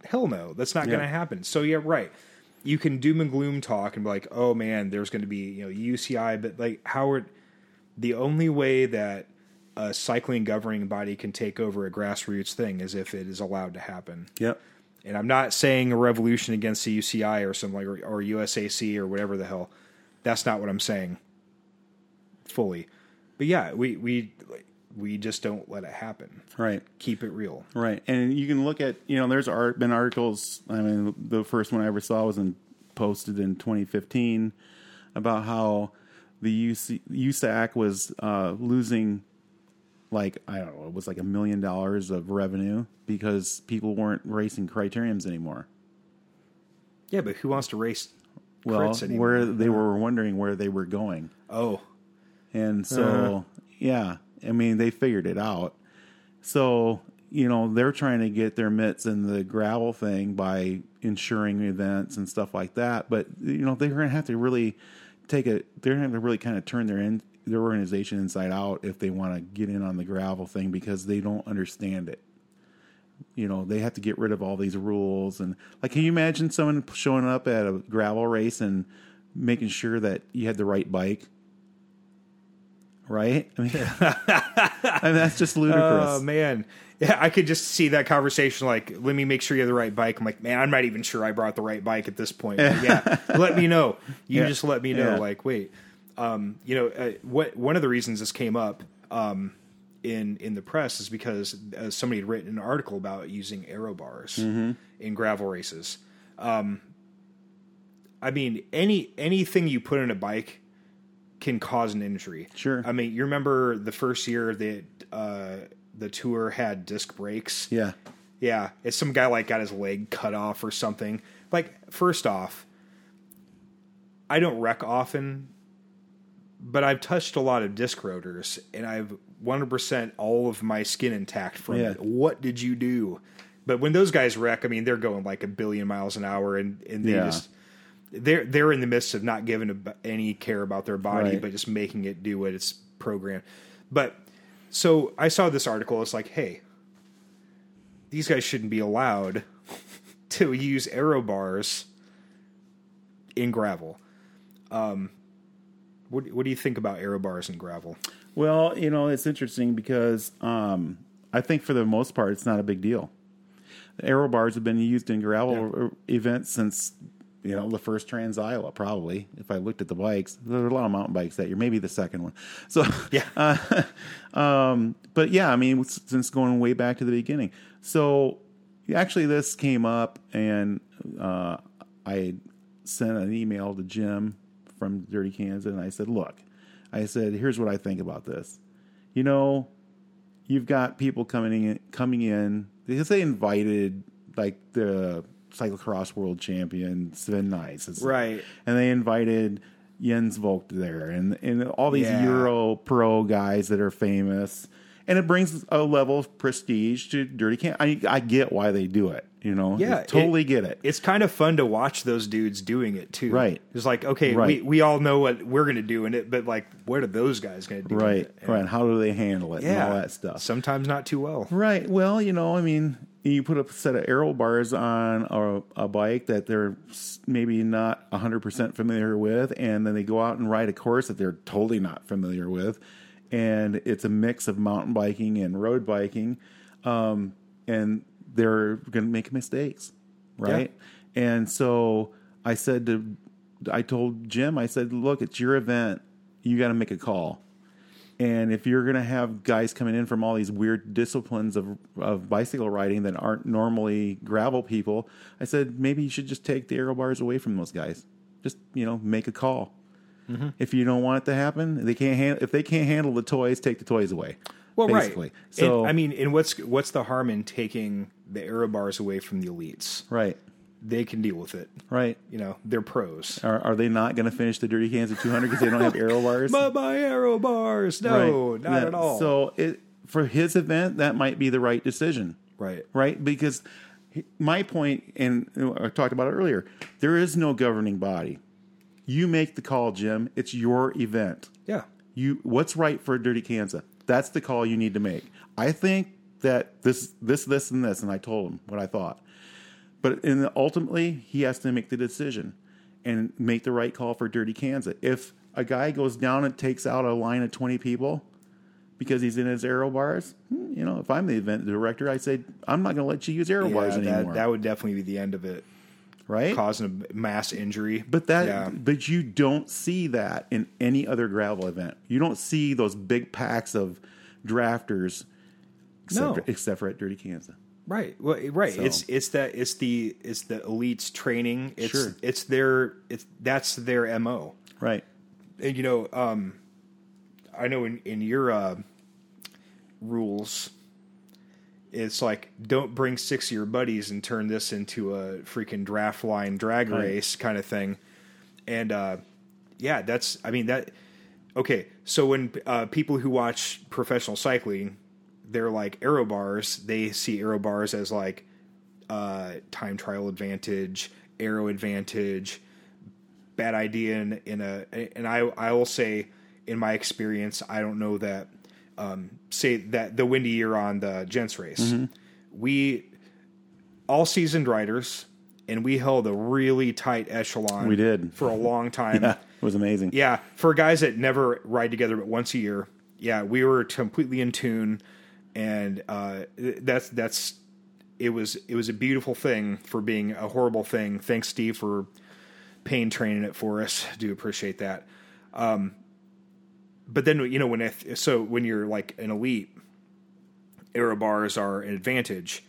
hell no, that's not going to happen. So yeah, right. You can doom and gloom talk and be like, "Oh man, there's going to be you know UCI," but like Howard, the only way that a cycling governing body can take over a grassroots thing is if it is allowed to happen. Yep. And I'm not saying a revolution against the UCI or something like or, or USAC or whatever the hell. That's not what I'm saying. Fully, but yeah, we we we just don't let it happen. Right. Keep it real. Right. And you can look at you know there's art, been articles. I mean, the first one I ever saw was in, posted in 2015 about how the UC, USAC was uh, losing like I don't know, it was like a million dollars of revenue because people weren't racing criteriums anymore. Yeah, but who wants to race Well, where they were wondering where they were going. oh, And so, Uh-huh. yeah, I mean, they figured it out. So, you know, they're trying to get their mitts in the gravel thing by insuring events and stuff like that. But, you know, they're going to have to really take a they're gonna have to really kind of turn their in their organization inside out if they want to get in on the gravel thing because they don't understand it. You know, they have to get rid of all these rules and like can you imagine someone showing up at a gravel race and making sure that you had the right bike? Right? I mean, I mean that's just ludicrous. Oh man, yeah, I could just see that conversation. Like, let me make sure you have the right bike. I'm like, man, I'm not even sure I brought the right bike at this point. But yeah, let me know. You Yeah. just let me know. Yeah. Like, wait, um, you know, uh, what? One of the reasons this came up um, in in the press is because uh, somebody had written an article about using aero bars Mm-hmm. in gravel races. Um, I mean, any anything you put in a bike can cause an injury. Sure. I mean, you remember the first year that uh, the tour had disc brakes. yeah. Yeah, it's some guy like got his leg cut off or something. Like, first off, I don't wreck often, but I've touched a lot of disc rotors, and I've 100% all of my skin intact from Yeah. it. What did you do? But when those guys wreck, I mean, they're going like a billion miles an hour, and and they Yeah. just they're they're in the midst of not giving a, any care about their body, Right. but just making it do what it's programmed. But so I saw this article. It's like, hey, these guys shouldn't be allowed to use aero bars in gravel. Um, what what do you think about aero bars in gravel? Well, you know, it's interesting because um, I think for the most part, it's not a big deal. The aero bars have been used in gravel events since you know the first Trans Iowa, probably. If I looked at the bikes, there were a lot of mountain bikes that year, maybe the second one. So Yeah. uh, um, but yeah, I mean, since going way back to the beginning. So actually, this came up, and uh, I sent an email to Jim from Dirty Kanza, and I said, "Look, I said, here's what I think about this. You know, you've got people coming in, coming in because they invited like the cyclocross world champion Sven It's- Right. And they invited Jens Voigt there, and and all these Yeah. Euro pro guys that are famous, and it brings a level of prestige to Dirty Kanza. I I get why they do it. You know, Yeah, I totally it- get it. It's kind of fun to watch those dudes doing it too. Right. It's like, okay, we, Right. we all know what we're going to do in it, but like, what are those guys going to do? Right, it? And- right. How do they handle it Yeah. and all that stuff? Sometimes not too well. Right. Well, you know, I mean, you put a set of aero bars on a, a bike that they're maybe not 100% familiar with, and then they go out and ride a course that they're totally not familiar with. And it's a mix of mountain biking and road biking. Um, and they're going to make mistakes. Right. And so I said to, I told Jim, I said, look, it's your event. You got to make a call. And if you're going to have guys coming in from all these weird disciplines of of bicycle riding that aren't normally gravel people, I said maybe you should just take the aero bars away from those guys. Just you know, make a call. Mm-hmm. If you don't want it to happen, they can't. hand if they can't handle the toys, take the toys away. Well, basically. right. So And, I mean, and what's what's the harm in taking the aero bars away from the elites? right, They can deal with it. right. You know, they're pros. Are, are they not going to finish the Dirty Kanza 200 because they don't have aero bars? But my aero bars, no, Right. not at all. So it, for his event, that might be the right decision. right. right? Because my point, and I talked about it earlier, there is no governing body. You make the call, Jim. It's your event. Yeah. You, what's right for Dirty Kanza? That's the call you need to make. I think that this, this, this, and this, and I told him what I thought. But ultimately, he has to make the decision and make the right call for Dirty Kanza. If a guy goes down and takes out a line of twenty people because he's in his aero bars, hmm, you know, if I'm the event director, I say I'm not going to let you use bars Yeah, anymore, that, that would definitely be the end of it, right? causing a mass injury. But that, yeah. but you don't see that in any other gravel event. You don't see those big packs of drafters, except, No. for, except for at Dirty Kanza. Right. Well, right. So- It's it's that it's the it's the elites training. It's Sure. it's their it's that's their mo. Right. And you know, um, I know in in your uh, rules, it's like don't bring six of your buddies and turn this into a freaking draft line drag Right. race kind of thing. And uh, yeah, that's I mean that. Okay, so when uh, people who watch professional cycling, they're like aero bars. They see aero bars as like uh, time trial advantage, aero advantage. bad idea in in a and I I will say in my experience I don't know that um, say that the windy year on the gents race Mm-hmm. we all seasoned riders and we held a really tight echelon We did. for a long time Yeah, it was amazing. yeah, for guys that never ride together but once a year, yeah, we were completely in tune, and uh, that's that's it was it was a beautiful thing for being a horrible thing. Thanks, Steve, for pain training it for us. Do appreciate that. Um, but then you know when if, so when you're like an elite, aero bars are an advantage.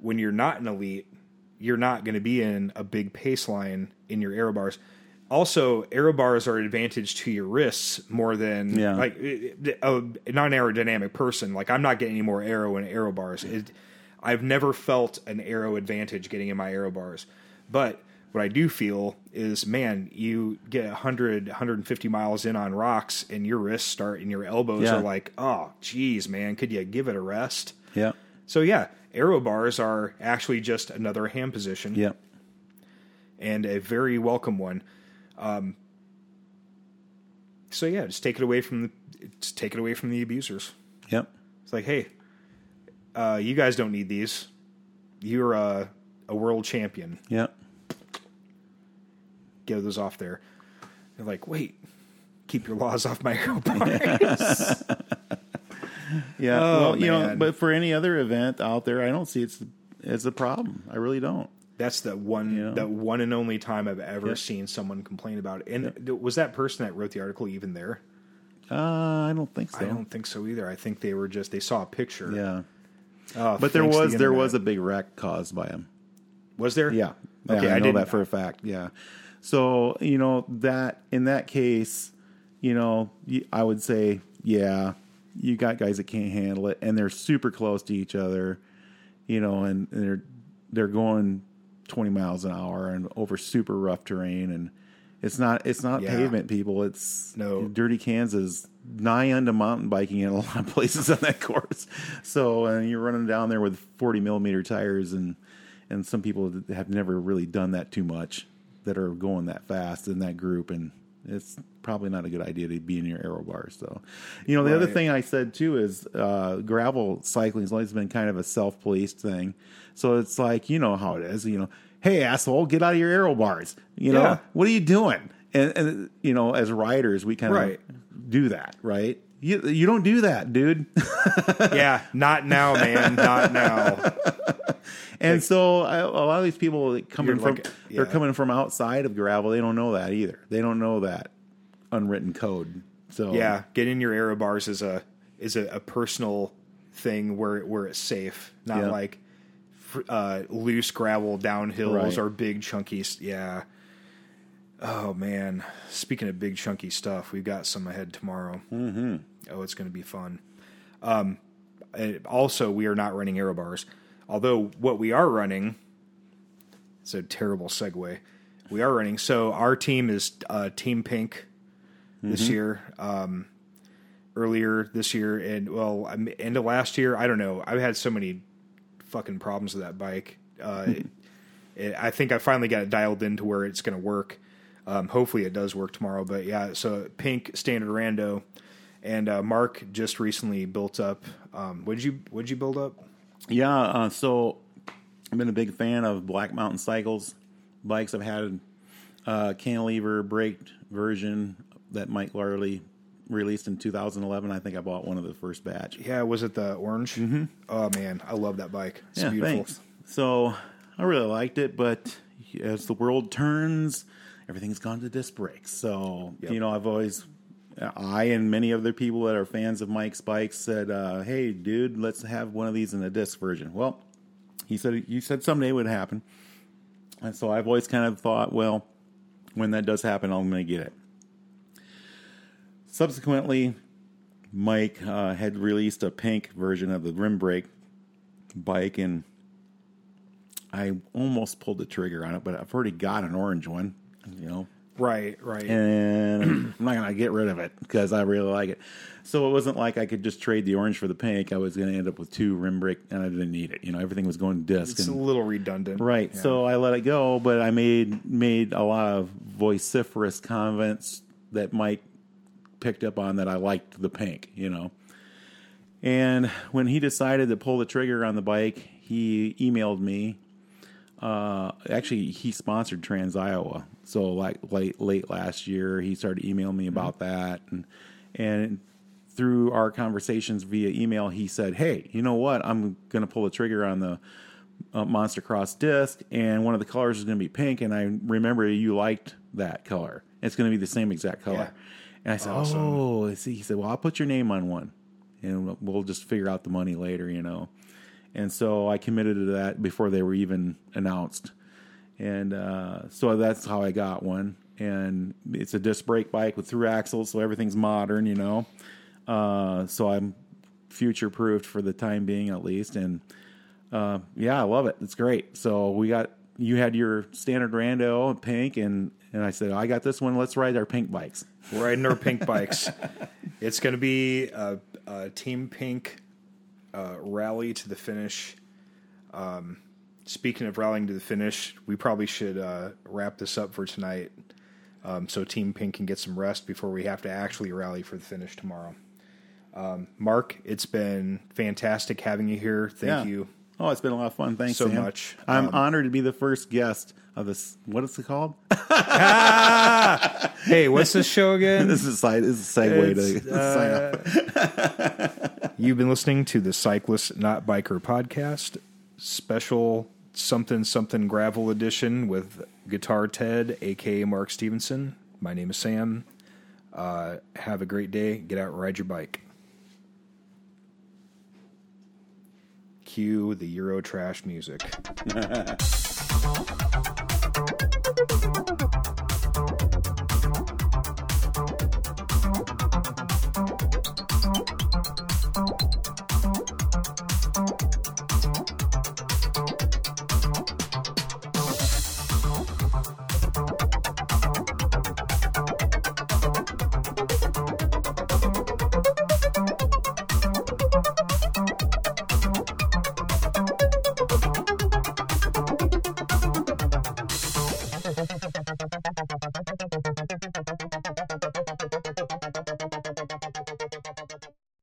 When you're not an elite, you're not going to be in a big pace line in your aero bars. Also, aero bars are an advantage to your wrists more than Yeah. like a non aerodynamic person. Like I'm not getting any more aero in aero bars. It, I've never felt an aero advantage getting in my aero bars, but what I do feel is, man, you get 100, 150 miles in on rocks, and your wrists start and your elbows Yeah. are like, oh, geez, man, could you give it a rest? Yeah. So yeah, aero bars are actually just another hand position Yeah. and a very welcome one. Um, so yeah, just take it away from the just take it away from the abusers. Yep. It's like, hey, uh, you guys don't need these. You're a, a world champion. Yep. Get those off there. They're like, wait, keep your laws off my aero bars. Yeah. Oh, well, you know, but for any other event out there, I don't see it's it's a problem. I really don't. That's the one, Yeah. the one and only time I've ever seen someone complain about it. And was that person that wrote the article even there? Uh, I don't think so. I don't think so either. I think they were just they saw a picture. Yeah. Oh, But there was the there was a big wreck caused by him. was there? Yeah. Okay, Yeah, I I know that for a fact. Yeah. So, you know, that in that case, you know, I would say, yeah, you got guys that can't handle it and they're super close to each other, you know, and, and they're they're going 20 miles an hour and over super rough terrain and it's not it's not Yeah. pavement people. It's No. Dirty Kanza nigh unto mountain biking in a lot of places on that course. So and you're running down there with 40 millimeter tires and and some people have never really done that too much that are going that fast in that group and it's probably not a good idea to be in your aero bars so you know the other thing i said too is uh, gravel cycling has always been kind of a self-policed thing so it's like you know how it is you know hey asshole get out of your aero bars you know Yeah. what are you doing and, and you know as riders we kind of Right. do that right you, you don't do that dude yeah, not now, man, not now. And so I, a lot of these people coming from like- they're coming from outside of gravel. They don't know that either. They don't know that unwritten code. So Yeah, getting your aero bars is a is a, a personal thing where where it's safe, not Yeah. like uh, loose gravel downhills Right. or big chunky. Yeah. Oh man, speaking of big chunky stuff, we've got some ahead tomorrow. Mm-hmm. Oh, it's going to be fun. Um, also, we are not running aero bars, although what we are running. It's a terrible segue. We are running. So our team is uh, Team Pink this year. Um, earlier this year, and well, end of last year. I don't know. I've had so many fucking problems with that bike. Uh, it, I think I finally got it dialed into where it's going to work. Um, hopefully, it does work tomorrow. But yeah, so Pink Standard Rando, and uh, Mark just recently built up. Um, what did you What did you build up? yeah. Uh, so I've been a big fan of Black Mountain Cycles bikes. I've had a cantilever braked version that Mike Varley released in 2011. I think I bought one of the first batch. Yeah, was it the orange? Mm-hmm. Oh man, I love that bike. It's yeah, beautiful. thanks. So I really liked it, but as the world turns, everything's gone to disc brakes. So Yep. you know, I've always, I and many other people that are fans of Mike's bikes said, uh, "Hey, dude, let's have one of these in a disc version." Well, he said you said someday it would happen, and so I've always kind of thought, well, when that does happen, I'm going to get it. Subsequently, Mike uh, had released a pink version of the rim brake bike, and I almost pulled the trigger on it, but I've already got an orange one. You know, Right, right. and I'm not gonna get rid of it because I really like it. So it wasn't like I could just trade the orange for the pink. I was gonna end up with two rim brake, and I didn't need it. You know, everything was going to disc. it's a little redundant. right. Yeah. So I let it go, but I made made a lot of vociferous comments that Mike picked up on that I liked the pink. You know. And when he decided to pull the trigger on the bike, he emailed me uh, actually he sponsored Trans Iowa. So like late late last year, he started emailing me about that, and and through our conversations via email, he said, "Hey, you know what? I'm going to pull the trigger on the uh, Monster Cross disc, and one of the colors is going to be pink. And I remember you liked that color. It's going to be the same exact color." Yeah. And I said, Awesome. "Oh, I see." He said, "Well, I'll put your name on one, and we'll- we'll just figure out the money later, you know." And so I committed to that before they were even announced. And uh, so that's how I got one. And it's a disc brake bike with through axles, so everything's modern, you know. Uh, so I'm future proofed for the time being, at least. And uh, yeah, I love it. It's great. So we got you had your standard rando pink, and and I said I got this one. Let's ride our pink bikes. We're riding our pink bikes. It's going to be a, a Team Pink uh, rally to the finish. Um, speaking of rallying to the finish, we probably should uh, wrap this up for tonight um, so Team Pink can get some rest before we have to actually rally for the finish tomorrow. Um, Mark, it's been fantastic having you here. Thank Yeah. you. Oh, it's been a lot of fun. Thanks So Sam. much. I'm Um, honored to be the first guest of this. What is it called? Hey, what's this show again? this is a side. This is a segue It's, to sign up. You've been listening to the Cyclist Not Biker podcast, special something something gravel edition with Guitar Ted, aka Mark Stevenson. My name is Sam. Uh, have a great day. Get out and ride your bike. Cue the Euro trash music.